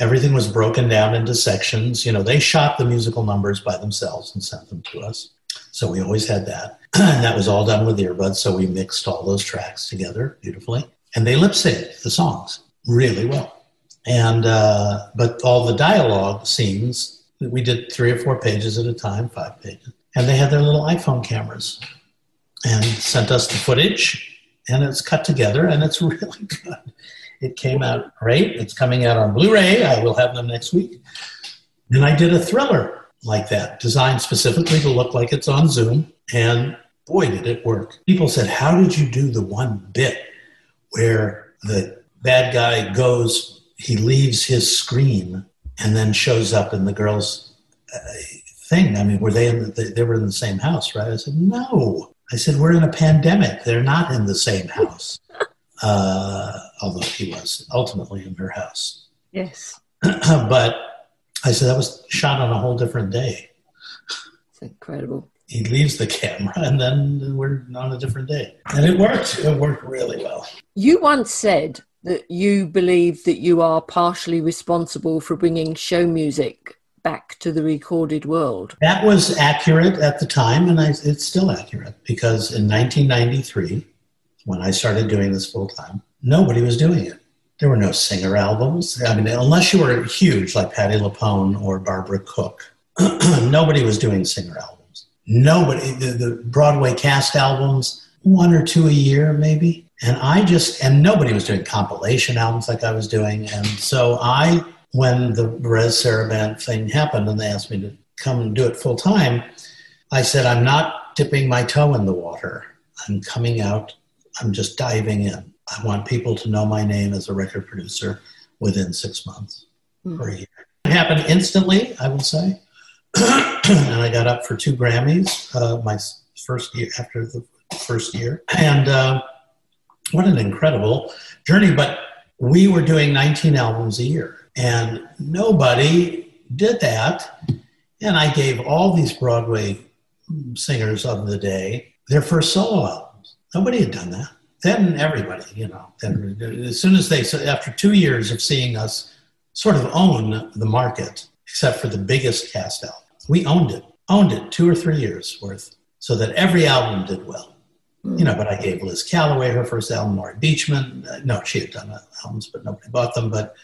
Everything was broken down into sections. You know, they shot the musical numbers by themselves and sent them to us. So we always had that. and that was all done with earbuds. So we mixed all those tracks together beautifully. And they lip synced the songs really well. And, uh, but all the dialogue scenes, we did three or four pages at a time, five pages. And they had their little iPhone cameras and sent us the footage. And it's cut together and it's really good. It came out great. It's coming out on Blu ray. I will have them next week. And I did a thriller like that, designed specifically to look like it's on Zoom. And boy, did it work. People said, How did you do the one bit where the bad guy goes, he leaves his screen and then shows up in the girl's uh, thing? I mean, were they in the, they were in the same house, right? I said, No. I said, We're in a pandemic. They're not in the same house. Uh, although he was ultimately in her house. Yes. but I said, That was shot on a whole different day. It's incredible he leaves the camera and then we're on a different day. And it worked. It worked really well. You once said that you believe that you are partially responsible for bringing show music back to the recorded world. That was accurate at the time, and I, it's still accurate because in 1993, when I started doing this full time, nobody was doing it. There were no singer albums. I mean, unless you were huge like Patti LuPone or Barbara Cook, nobody was doing singer albums nobody, the, the Broadway cast albums, one or two a year maybe. And I just, and nobody was doing compilation albums like I was doing. And so I, when the Varèse Sarabande thing happened and they asked me to come and do it full time, I said, I'm not dipping my toe in the water. I'm coming out, I'm just diving in. I want people to know my name as a record producer within six months mm. or a year. It happened instantly, I would say. and I got up for two Grammys uh, my first year after the first year. And uh, what an incredible journey! But we were doing 19 albums a year, and nobody did that. And I gave all these Broadway singers of the day their first solo albums. Nobody had done that. Then everybody, you know, then as soon as they, so after two years of seeing us sort of own the market, except for the biggest cast album we owned it, owned it two or three years worth, so that every album did well. Mm. You know, but I gave Liz Callaway her first album, Laurie Beechman. Uh, no, she had done albums, but nobody bought them. But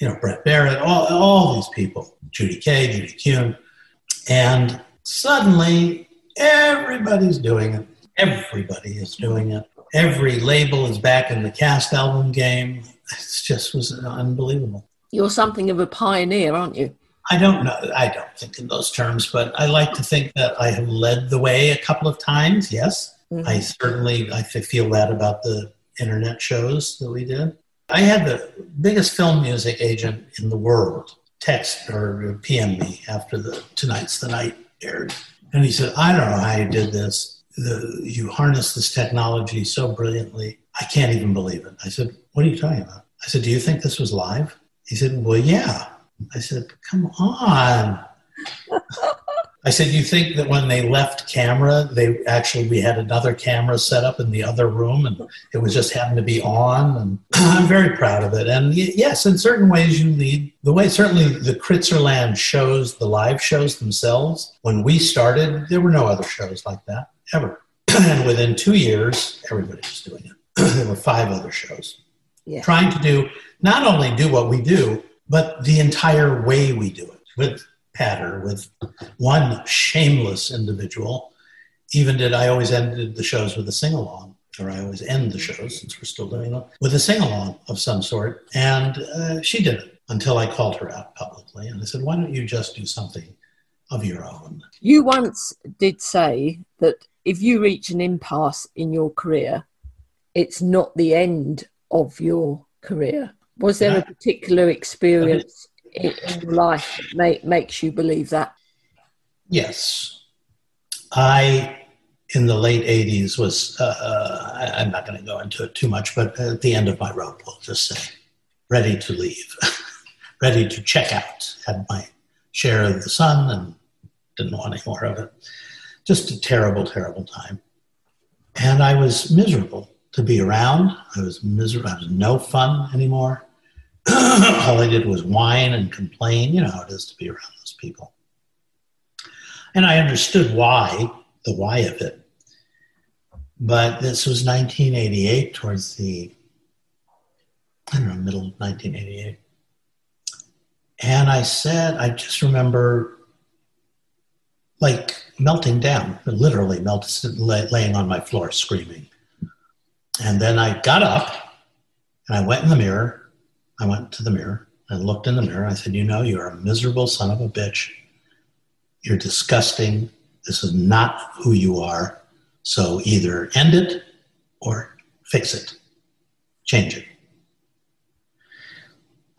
you know, Brent Barrett, all, all these people, Judy Kaye, Judy Kuhn, and suddenly everybody's doing it. Everybody is doing it. Every label is back in the cast album game. It just was unbelievable. You're something of a pioneer, aren't you? I don't know. I don't think in those terms, but I like to think that I have led the way a couple of times. Yes, mm-hmm. I certainly I feel that about the internet shows that we did. I had the biggest film music agent in the world text or PM me after the Tonight's the Night aired, and he said, "I don't know how you did this. The, you harness this technology so brilliantly. I can't even believe it." I said, "What are you talking about?" I said, "Do you think this was live?" He said, "Well, yeah." I said, come on. I said, you think that when they left camera, they actually, we had another camera set up in the other room and it was just happened to be on. And I'm very proud of it. And yes, in certain ways you lead the way. Certainly the Kritzerland shows, the live shows themselves, when we started, there were no other shows like that ever. and within two years, everybody was doing it. there were five other shows. Yeah. Trying to do, not only do what we do, but the entire way we do it with patter, with one shameless individual. Even did I always ended the shows with a sing along. or I always end the shows since we're still doing them, with a sing along of some sort. And uh, she did it until I called her out publicly. And I said, why don't you just do something of your own? You once did say that if you reach an impasse in your career, it's not the end of your career. Was there a particular experience in, in your life that make, makes you believe that? Yes. I in the late 80s was, uh, uh, I, am not going to go into it too much, but at the end of my rope, we'll just say, ready to leave, ready to check out. Had my share of the sun and didn't want any more of it. Just a terrible, terrible time. And I was miserable to be around. I was miserable. I was no fun anymore. All I did was whine and complain. You know how it is to be around those people. And I understood why, the why of it. But this was 1988, towards the, I don't know, middle of 1988. And I said, I just remember like melting down, literally melting, laying on my floor screaming. And then I got up and I went in the mirror. I went to the mirror and looked in the mirror. I said, You know, you're a miserable son of a bitch. You're disgusting. This is not who you are. So either end it or fix it, change it.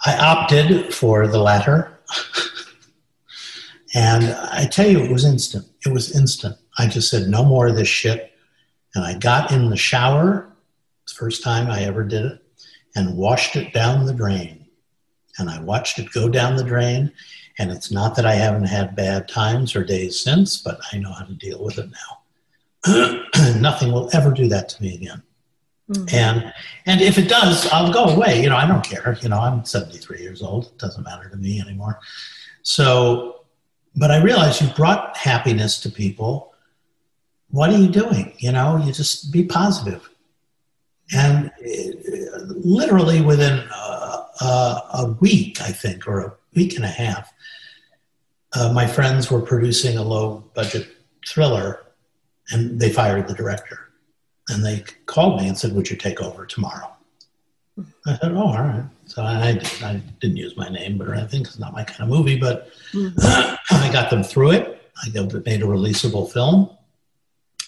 I opted for the latter. and I tell you, it was instant. It was instant. I just said, no more of this shit. And I got in the shower, first time I ever did it, and washed it down the drain. And I watched it go down the drain. And it's not that I haven't had bad times or days since, but I know how to deal with it now. nothing will ever do that to me again. Mm-hmm. And and if it does, I'll go away. You know, I don't care. You know, I'm 73 years old. It doesn't matter to me anymore. So, but I realize you brought happiness to people. What are you doing? You know, you just be positive. And it, uh, literally within a, a, a, week, I think, or a week and a half, uh, my friends were producing a low budget thriller and they fired the director. And they called me and said, Would you take over tomorrow? I said, Oh, all right. So I, I didn't use my name but I think it's not my kind of movie, but mm-hmm. I got them through it. I made a releasable film.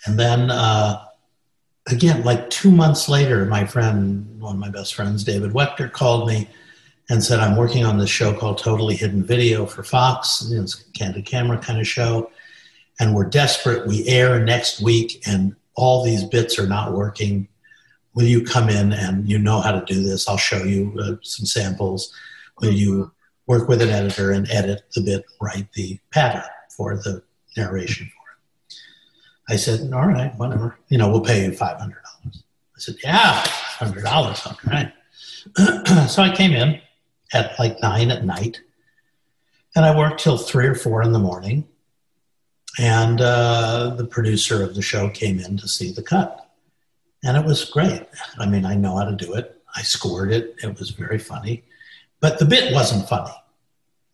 And then, uh, again, like two months later, my friend, one of my best friends, David Wechter, called me and said, I'm working on this show called Totally Hidden Video for Fox. It's a candid camera kind of show and we're desperate. We air next week, and all these bits are not working. Will you come in and you know how to do this? I'll show you uh, some samples. Will you work with an editor and edit the bit, write the pattern for the narration for it? I said, all right, whatever. You know, we'll pay you $500. I said, yeah, $100, all right. so I came in at like nine at night and I worked till three or four in the morning and uh, the producer of the show came in to see the cut. And it was great. I mean, I know how to do it. I scored it. It was very funny. But the bit wasn't funny.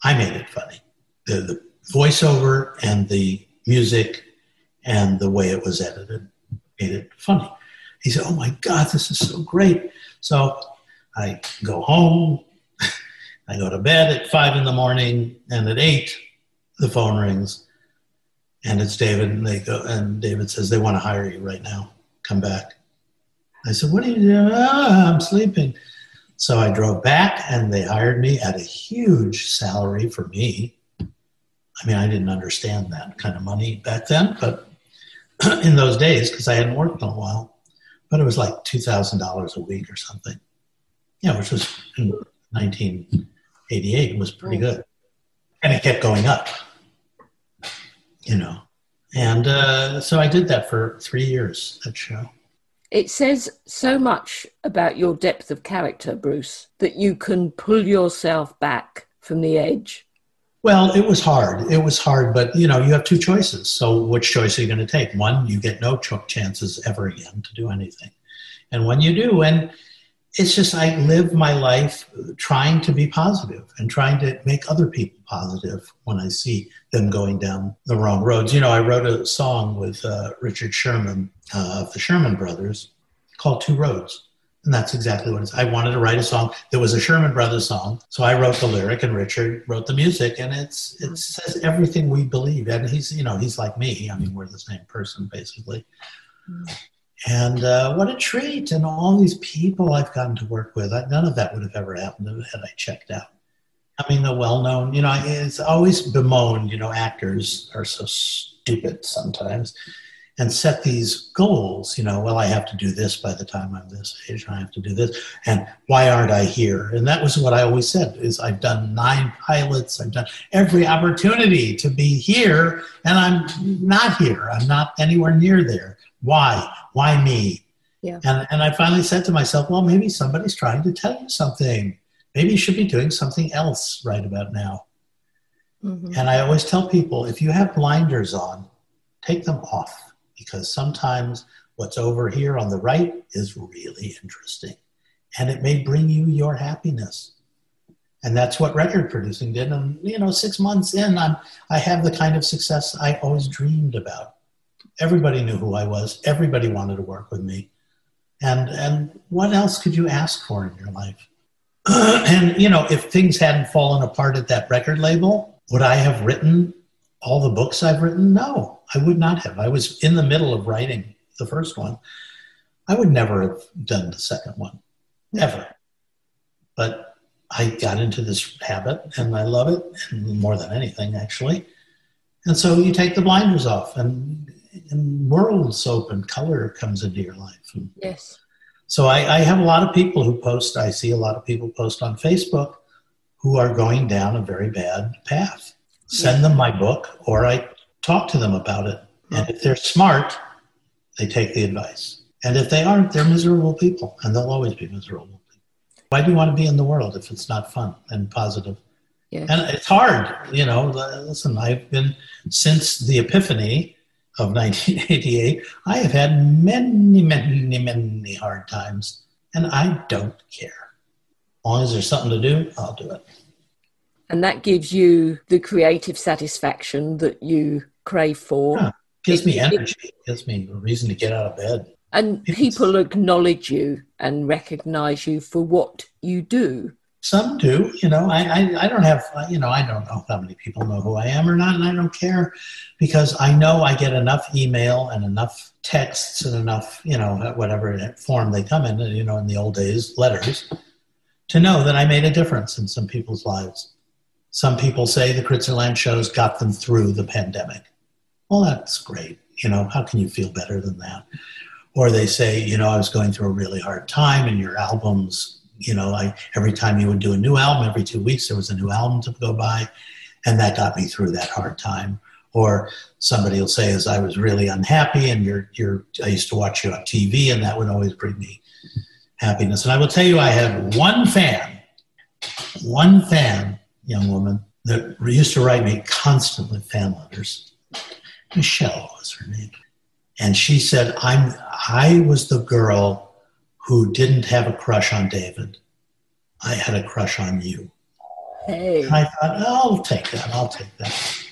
I made it funny. The, the voiceover and the music and the way it was edited made it funny. He said, Oh my God, this is so great. So I go home. I go to bed at five in the morning, and at eight, the phone rings and it's David, and they go, and David says they want to hire you right now. Come back. I said, "What are you doing?" Oh, I'm sleeping. So I drove back, and they hired me at a huge salary for me. I mean, I didn't understand that kind of money back then, but in those days, because I hadn't worked in a while, but it was like two thousand dollars a week or something. Yeah, which was in 1988 was pretty good, and it kept going up you know. And uh, so I did that for three years, that show. It says so much about your depth of character, Bruce, that you can pull yourself back from the edge. Well, it was hard. It was hard, but you know, you have two choices. So, which choice are you going to take? One, you get no ch- chances ever again to do anything, and when you do, and it's just I live my life trying to be positive and trying to make other people positive when I see them going down the wrong roads. You know, I wrote a song with uh, Richard Sherman uh, of the Sherman Brothers, called Two Roads. And that's exactly what it is. I wanted to write a song that was a Sherman Brothers song. So I wrote the lyric and Richard wrote the music and it's it says everything we believe. And he's you know, he's like me. I mean, we're the same person basically. And uh, what a treat. And all these people I've gotten to work with, I, none of that would have ever happened had I checked out. I mean, the well known, you know, it's always bemoaned, you know, actors are so stupid sometimes and set these goals, you know, well, I have to do this by the time I'm this age, I have to do this. And why aren't I here? And that was what I always said is I've done nine pilots, I've done every opportunity to be here, and I'm not here. I'm not anywhere near there. Why? Why me? Yeah. And, and I finally said to myself, well, maybe somebody's trying to tell you something. Maybe you should be doing something else right about now. Mhm. And I always tell people if you have blinders on, take them off because sometimes what's over here on the right is really interesting and it may bring you your happiness. And that's what record producing did. And, you know, six months in, I'm, I have the kind of success I always dreamed about. Everybody knew who I was, everybody wanted to work with me. And, and what else could you ask for in your life? and, you know, if things hadn't fallen apart at that record label, would I have written all the books I've written? No, I would not have. I was in the middle of writing the first one. I would never have done the second one, never. But I got into this habit and I love it more than anything, actually. And so you take the blinders off and, and worlds open, color comes into your life. And Yes. so I, I have a lot of people who post, I see a lot of people post on Facebook who are going down a very bad path. Send them my book or I talk to them about it. And if they're smart, they take the advice. And if they aren't, they're miserable people and they'll always be miserable people. Why do you want to be in the world if it's not fun and positive? Yes. And it's hard, you know. Listen, I've been since the epiphany of 1988. I have had many, many, many hard times, and I don't care. As long as there's something to do, I'll do it. and that gives you the creative satisfaction that you crave for. Yeah. Gives me It- it- energy. Gives me a reason to get out of bed. And people acknowledge you and recognize you for what you do. Some do, you know. I, I, I don't have, uh, you know, I don't know how many people know who I am or not, and I don't care because I know I get enough email and enough texts and enough, you know, uh, whatever form they come in, you know, in the old days, letters, to know that I made a difference in some people's lives. Some people say the Kritzerland shows got them through the pandemic. Well, that's great. You know, how can you feel better than that? Or they say, you know, I was going through a really hard time and your albums you know, I every time you would do a new album, every two weeks there was a new album to go by, and that got me through that hard time. Or somebody will say, as I was really unhappy, and you're you're I used to watch you on TV, and that would always bring me happiness. And I will tell you, I had one fan, one fan, young woman, that used to write me constantly fan letters. Michelle was her name. And she said, I'm I was the girl who didn't have a crush on David. I had a crush on you. Hey. And I thought, oh, I'll take that. I'll take that.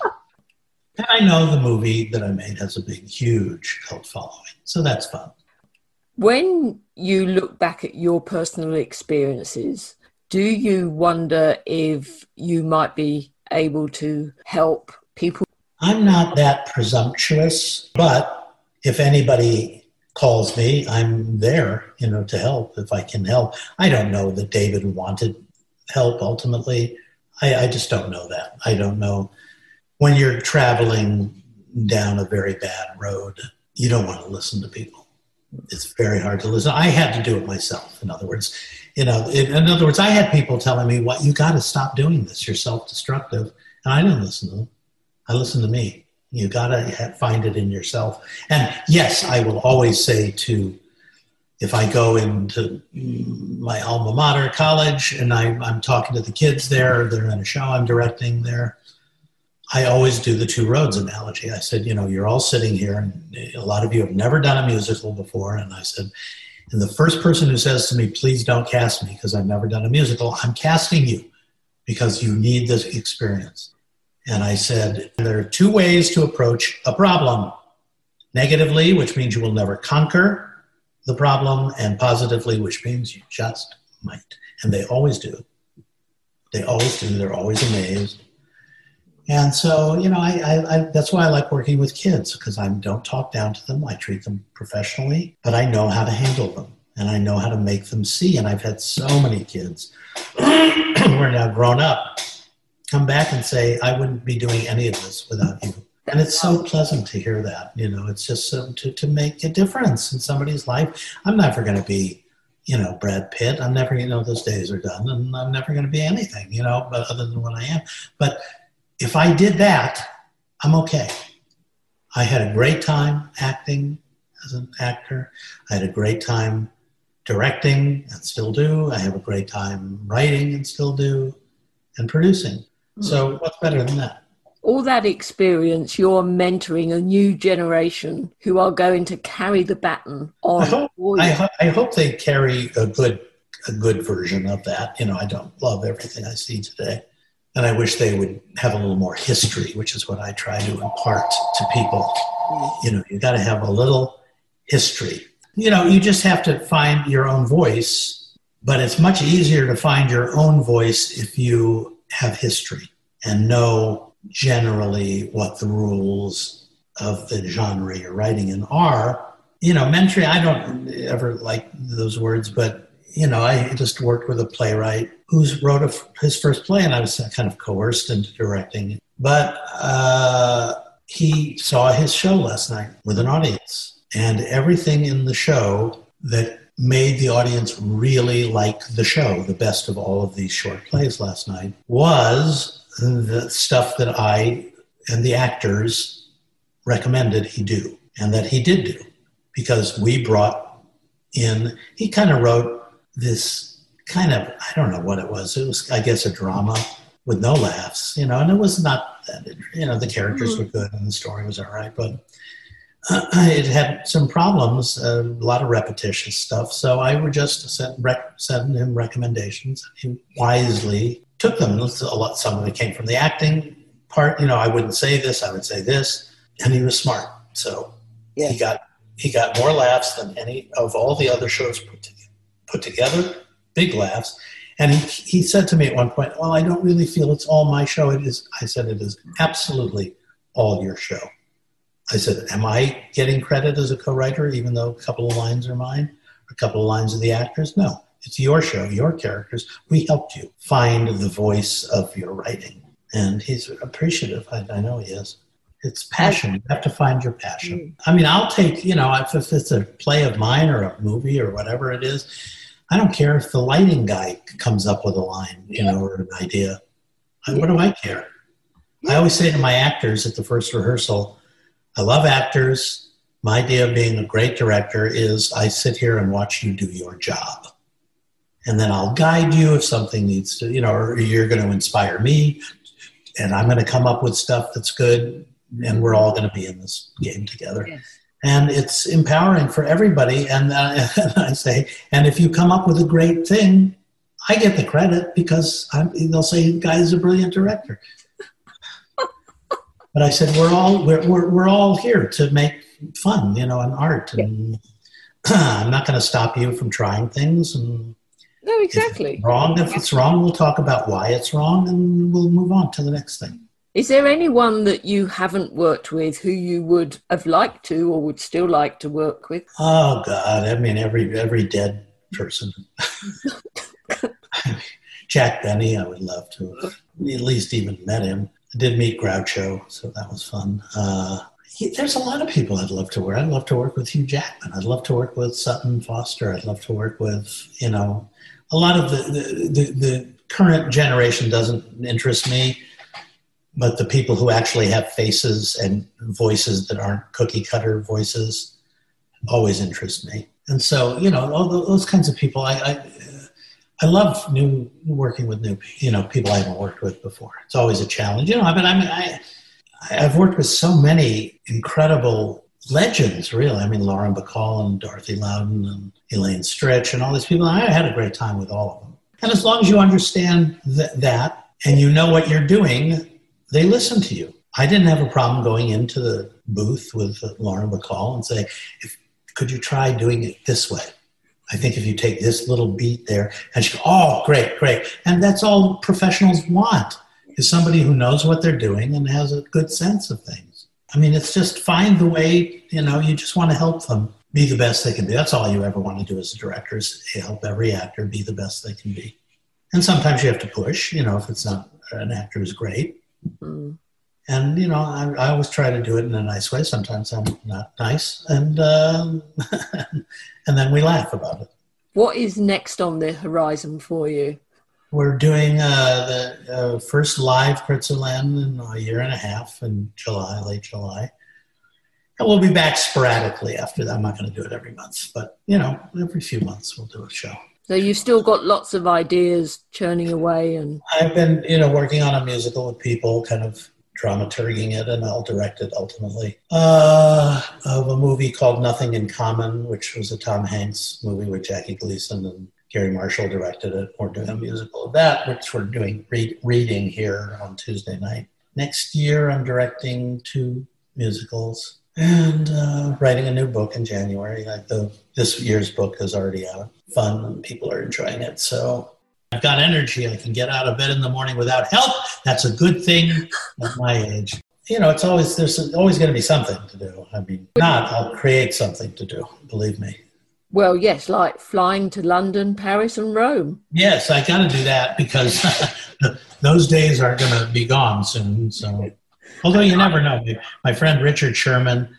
and I know the movie that I made has a big, huge cult following. So that's fun. When you look back at your personal experiences, do you wonder if you might be able to help people? I'm not that presumptuous, but if anybody calls me, I'm there, you know, to help if I can help. I don't know that David wanted help ultimately. I, I just don't know that. I don't know. When you're traveling down a very bad road, you don't want to listen to people. It's very hard to listen. I had to do it myself. In other words, you know, in, in other words, I had people telling me, "What you got to stop doing this. You're self-destructive," and I didn't listen to them. I listened to me. You got to find it in yourself. And yes, I will always say to, if I go into my alma mater college and I, I'm talking to the kids there, they're in a show I'm directing there, I always do the two roads analogy. I said, you know, you're all sitting here, and eh, a lot of you have never done a musical before. And I said, and the first person who says to me, please don't cast me because I've never done a musical, I'm casting you because you need this experience. And I said, there are two ways to approach a problem negatively, which means you will never conquer the problem and positively, which means you just might. And they always do. They always do. They're always amazed. And so, you know, I, I, I that's why I like working with kids because I don't talk down to them. I treat them professionally, but I know how to handle them and I know how to make them see. And I've had so many kids who are now grown up come back and say, I wouldn't be doing any of this without you. And it's so pleasant to hear that. You know, it's just so, to, to make a difference in somebody's life. I'm never going to be, you know, Brad Pitt. I'm never, you know, those days are done and I'm never going to be anything, you know, but other than what I am. But if I did that, I'm okay. I had a great time acting as an actor. I had a great time directing and still do. I have a great time writing and still do, and producing. So, what's better than that? All that experience, you're mentoring a new generation who are going to carry the baton on. I hope, I, I hope they carry a good, a good version of that. You know, I don't love everything I see today. And I wish they would have a little more history, which is what I try to impart to people. Mm. You know, you got to have a little history you know, you just have to find your own voice, but it's much easier to find your own voice if you have history and know generally what the rules of the genre you're writing in are. You know, mentoring, I don't ever like those words, but, you know, I just worked with a playwright who's wrote a, his first play and I was kind of coerced into directing. But uh, he saw his show last night with an audience and everything in the show that made the audience really like the show, the best of all of these short plays last night, was the stuff that I and the actors recommended he do, and that he did do, because we brought in, he kind of wrote this kind of, I don't know what it was, it was, I guess, a drama with no laughs, you know, and it was not that, you know, the characters mm-hmm. were good and the story was all right, but it had some problems, a lot of repetitious stuff. So I would just send, rec- send him recommendations. He wisely took them. A lot, some of it came from the acting part. You know, I wouldn't say this, I would say this, and he was smart. So yeah. he got he got more laughs than any of all the other shows put together. Put together, big laughs. And he, he said to me at one point, "Well, I don't really feel it's all my show. It is." I said, "It is absolutely all your show." I said, Am I getting credit as a co writer, even though a couple of lines are mine, a couple of lines of the actors? No, it's your show, your characters. We helped you find the voice of your writing. And he's appreciative. I, I know he is. It's passion. You have to find your passion. Mm. I mean, I'll take, you know, if, if it's a play of mine or a movie or whatever it is, I don't care if the lighting guy comes up with a line, you know, or an idea. What do I care? I always say to my actors at the first rehearsal, I love actors. My idea of being a great director is I sit here and watch you do your job. And then I'll guide you if something needs to, you know, or you're going to inspire me and I'm going to come up with stuff that's good and we're all going to be in this game together. Yes. And it's empowering for everybody. And, uh, and, I say, and if you come up with a great thing, I get the credit because I'm, they'll say the guy is a brilliant director. But I said, we're all we're, we're, we're all here to make fun, you know, and art. And yeah. I'm not going to stop you from trying things. And no, exactly. If wrong. If it's wrong, we'll talk about why it's wrong, and we'll move on to the next thing. Is there anyone that you haven't worked with who you would have liked to or would still like to work with? Oh God, I mean every every dead person. Jack Benny, I would love to have at least even met him. Did meet Groucho, so that was fun. Uh, he, there's a lot of people I'd love to work. I'd love to work with Hugh Jackman. I'd love to work with Sutton Foster. I'd love to work with you know a lot of the the, the, the current generation doesn't interest me, but the people who actually have faces and voices that aren't cookie cutter voices always interest me. And so you know all those kinds of people I, I I love new working with new, you know, people I haven't worked with before. It's always a challenge, you know. Mean, I mean, I, I've worked with so many incredible legends, really. I mean, Lauren Bacall and Dorothy Loudon and Elaine Stritch and all these people. I had a great time with all of them. And as long as you understand th- that and you know what you're doing, they listen to you. I didn't have a problem going into the booth with Lauren Bacall and say, if could you try doing it this way? I think if you take this little beat there, and she oh, great, great. And that's all professionals want is somebody who knows what they're doing and has a good sense of things. I mean, it's just find the way, you know, you just want to help them be the best they can be. That's all you ever want to do as a director is help every actor be the best they can be. And sometimes you have to push, you know, if it's not an actor who's great. Mm. And, you know, I, I, always try to do it in a nice way. Sometimes I'm not nice. And, uh, and then we laugh about it. What is next on the horizon for you? We're doing uh, the uh, first live Kreutzer in a year and a half in July, late July. And we'll be back sporadically after that. I'm not going to do it every month, but you know, every few months we'll do a show. So you've still got lots of ideas churning away, and I've been, you know, working on a musical with people, kind of dramaturging it, and I'll direct it ultimately. Uh, of a movie called Nothing in Common, which was a Tom Hanks movie with Jackie Gleason and Garry Marshall directed it. We're doing a musical of that, which we're doing read, reading here on Tuesday night. Next year, I'm directing two musicals and uh, writing a new book in January. The, this year's book is already out. Fun people are enjoying it. So I've got energy. I can get out of bed in the morning without help. That's a good thing at my age. You know, it's always there's always going to be something to do. I mean, not I'll create something to do. Believe me. Well, yes, like flying to London, Paris, and Rome. Yes, I got to do that because those days are going to be gone soon. So Although you never know. My friend Richard Sherman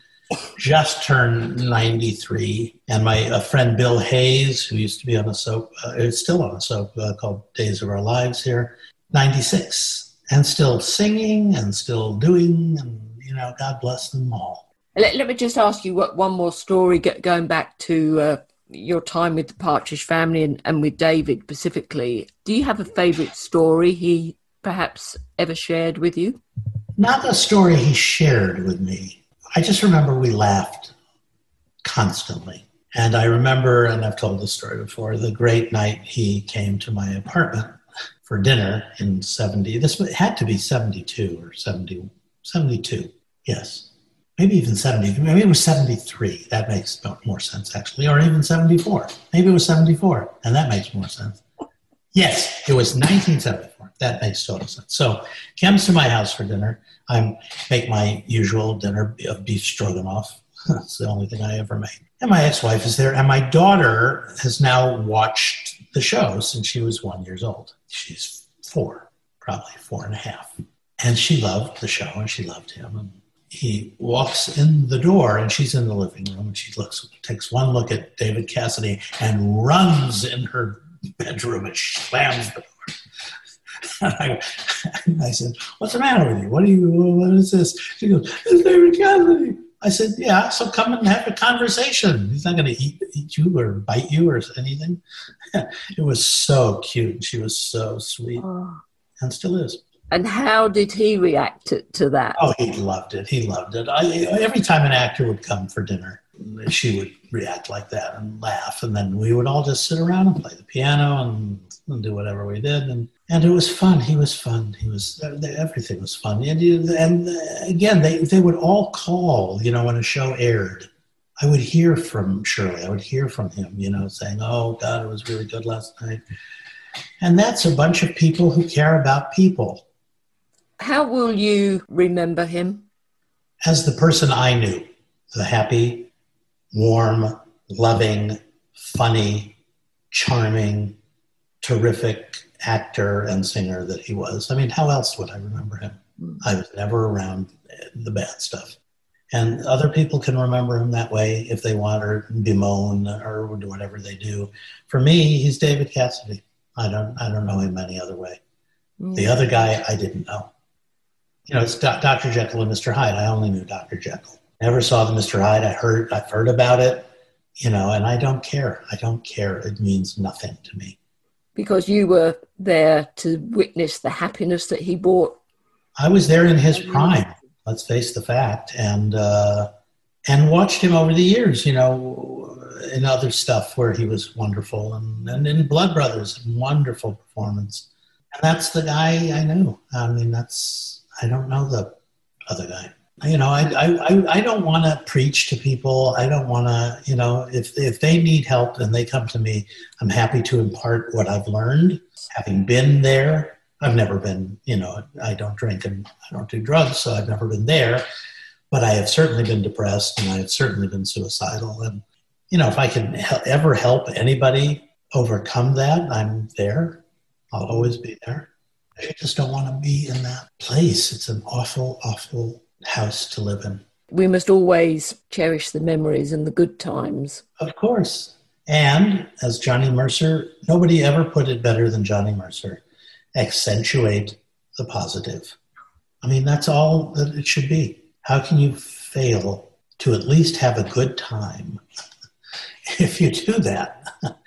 just turned 93, and my a friend Bill Hayes, who used to be on a soap, uh, is still on a soap uh, called Days of Our Lives here, 96, and still singing and still doing, and you know, God bless them all. Let, let me just ask you what, one more story going back to uh, your time with the Partridge family and, and with David specifically. Do you have a favourite story he perhaps ever shared with you? Not the story he shared with me. I just remember we laughed constantly. And I remember, and I've told this story before, the great night he came to my apartment for dinner in 70. This had to be 72 or 70, 72. Yes. Maybe even 70. Maybe it was 73. That makes more sense, actually. Or even 74. Maybe it was 74. And that makes more sense. Yes, it was 1974. That makes total sense. So comes to my house for dinner. I make my usual dinner of beef stroganoff. That's the only thing I ever make. And my ex-wife is there, and my daughter has now watched the show since she was one years old. She's four, probably four and a half, and she loved the show and she loved him. And he walks in the door, and she's in the living room, and she looks, takes one look at David Cassidy, and runs in her bedroom and slams the door. I, I, said, "What's the matter with you? What are you? What is this?" She goes, "It's David Cassidy." I said, "Yeah, so come and have a conversation. He's not going to eat, eat you or bite you or anything." it was so cute. She was so sweet, oh. and still is. And how did he react to, to that? Oh, he loved it. He loved it. I, every time an actor would come for dinner, she would react like that and laugh, and then we would all just sit around and play the piano and, and do whatever we did, and and it was fun. He was fun. He was everything was fun, and and uh, again they they would all call, you know, when a show aired. I would hear from Shirley. I would hear from him, you know, saying, "Oh God, it was really good last night," and that's a bunch of people who care about people. How will you remember him? As the person I knew, the happy, warm, loving, funny, charming, terrific actor and singer that he was. I mean, how else would I remember him? Hmm. I was never around the bad stuff. And other people can remember him that way if they want or bemoan or do whatever they do. For me, he's David Cassidy. I don't I don't know him any other way. Mm. The other guy I didn't know. You know, it's Dr. Jekyll and Mr. Hyde. I only knew Dr. Jekyll. Never saw the Mr. Hyde. I heard, I've heard about it, you know, and I don't care. I don't care. It means nothing to me. Because you were there to witness the happiness that he brought. I was there in his prime. Let's face the fact, and uh, and watched him over the years. You know, in other stuff where he was wonderful, and, and in Blood Brothers, wonderful performance. And that's the guy I knew. I mean, that's I don't know the other guy. You know, I, I, I don't want to preach to people. I don't want to, you know, if, if they need help and they come to me, I'm happy to impart what I've learned. Having been there, I've never been, you know, I don't drink and I don't do drugs, so I've never been there. But I have certainly been depressed and I have certainly been suicidal. And, you know, if I can ever help anybody overcome that, I'm there. I'll always be there. I just don't want to be in that place. It's an awful, awful house to live in. We must always cherish the memories and the good times. Of course. And as Johnny Mercer, nobody ever put it better than Johnny Mercer accentuate the positive. I mean, that's all that it should be. How can you fail to at least have a good time if you do that?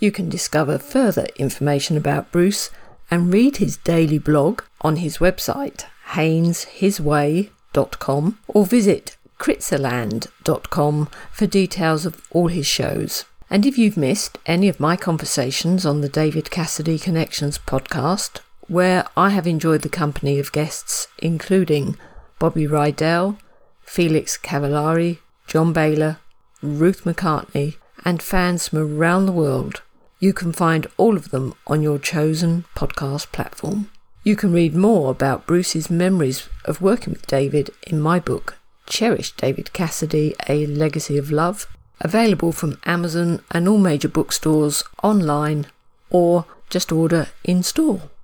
You can discover further information about Bruce and read his daily blog on his website, haineshisway.com, or visit kritzerland.com for details of all his shows. And if you've missed any of my conversations on the David Cassidy Connections podcast, where I have enjoyed the company of guests including Bobby Rydell, Felix Cavaliere, John Baylor, Ruth McCartney, and fans from around the world, you can find all of them on your chosen podcast platform. You can read more about Bruce's memories of working with David in my book, Cherish David Cassidy A Legacy of Love, available from Amazon and all major bookstores online, or just order in store.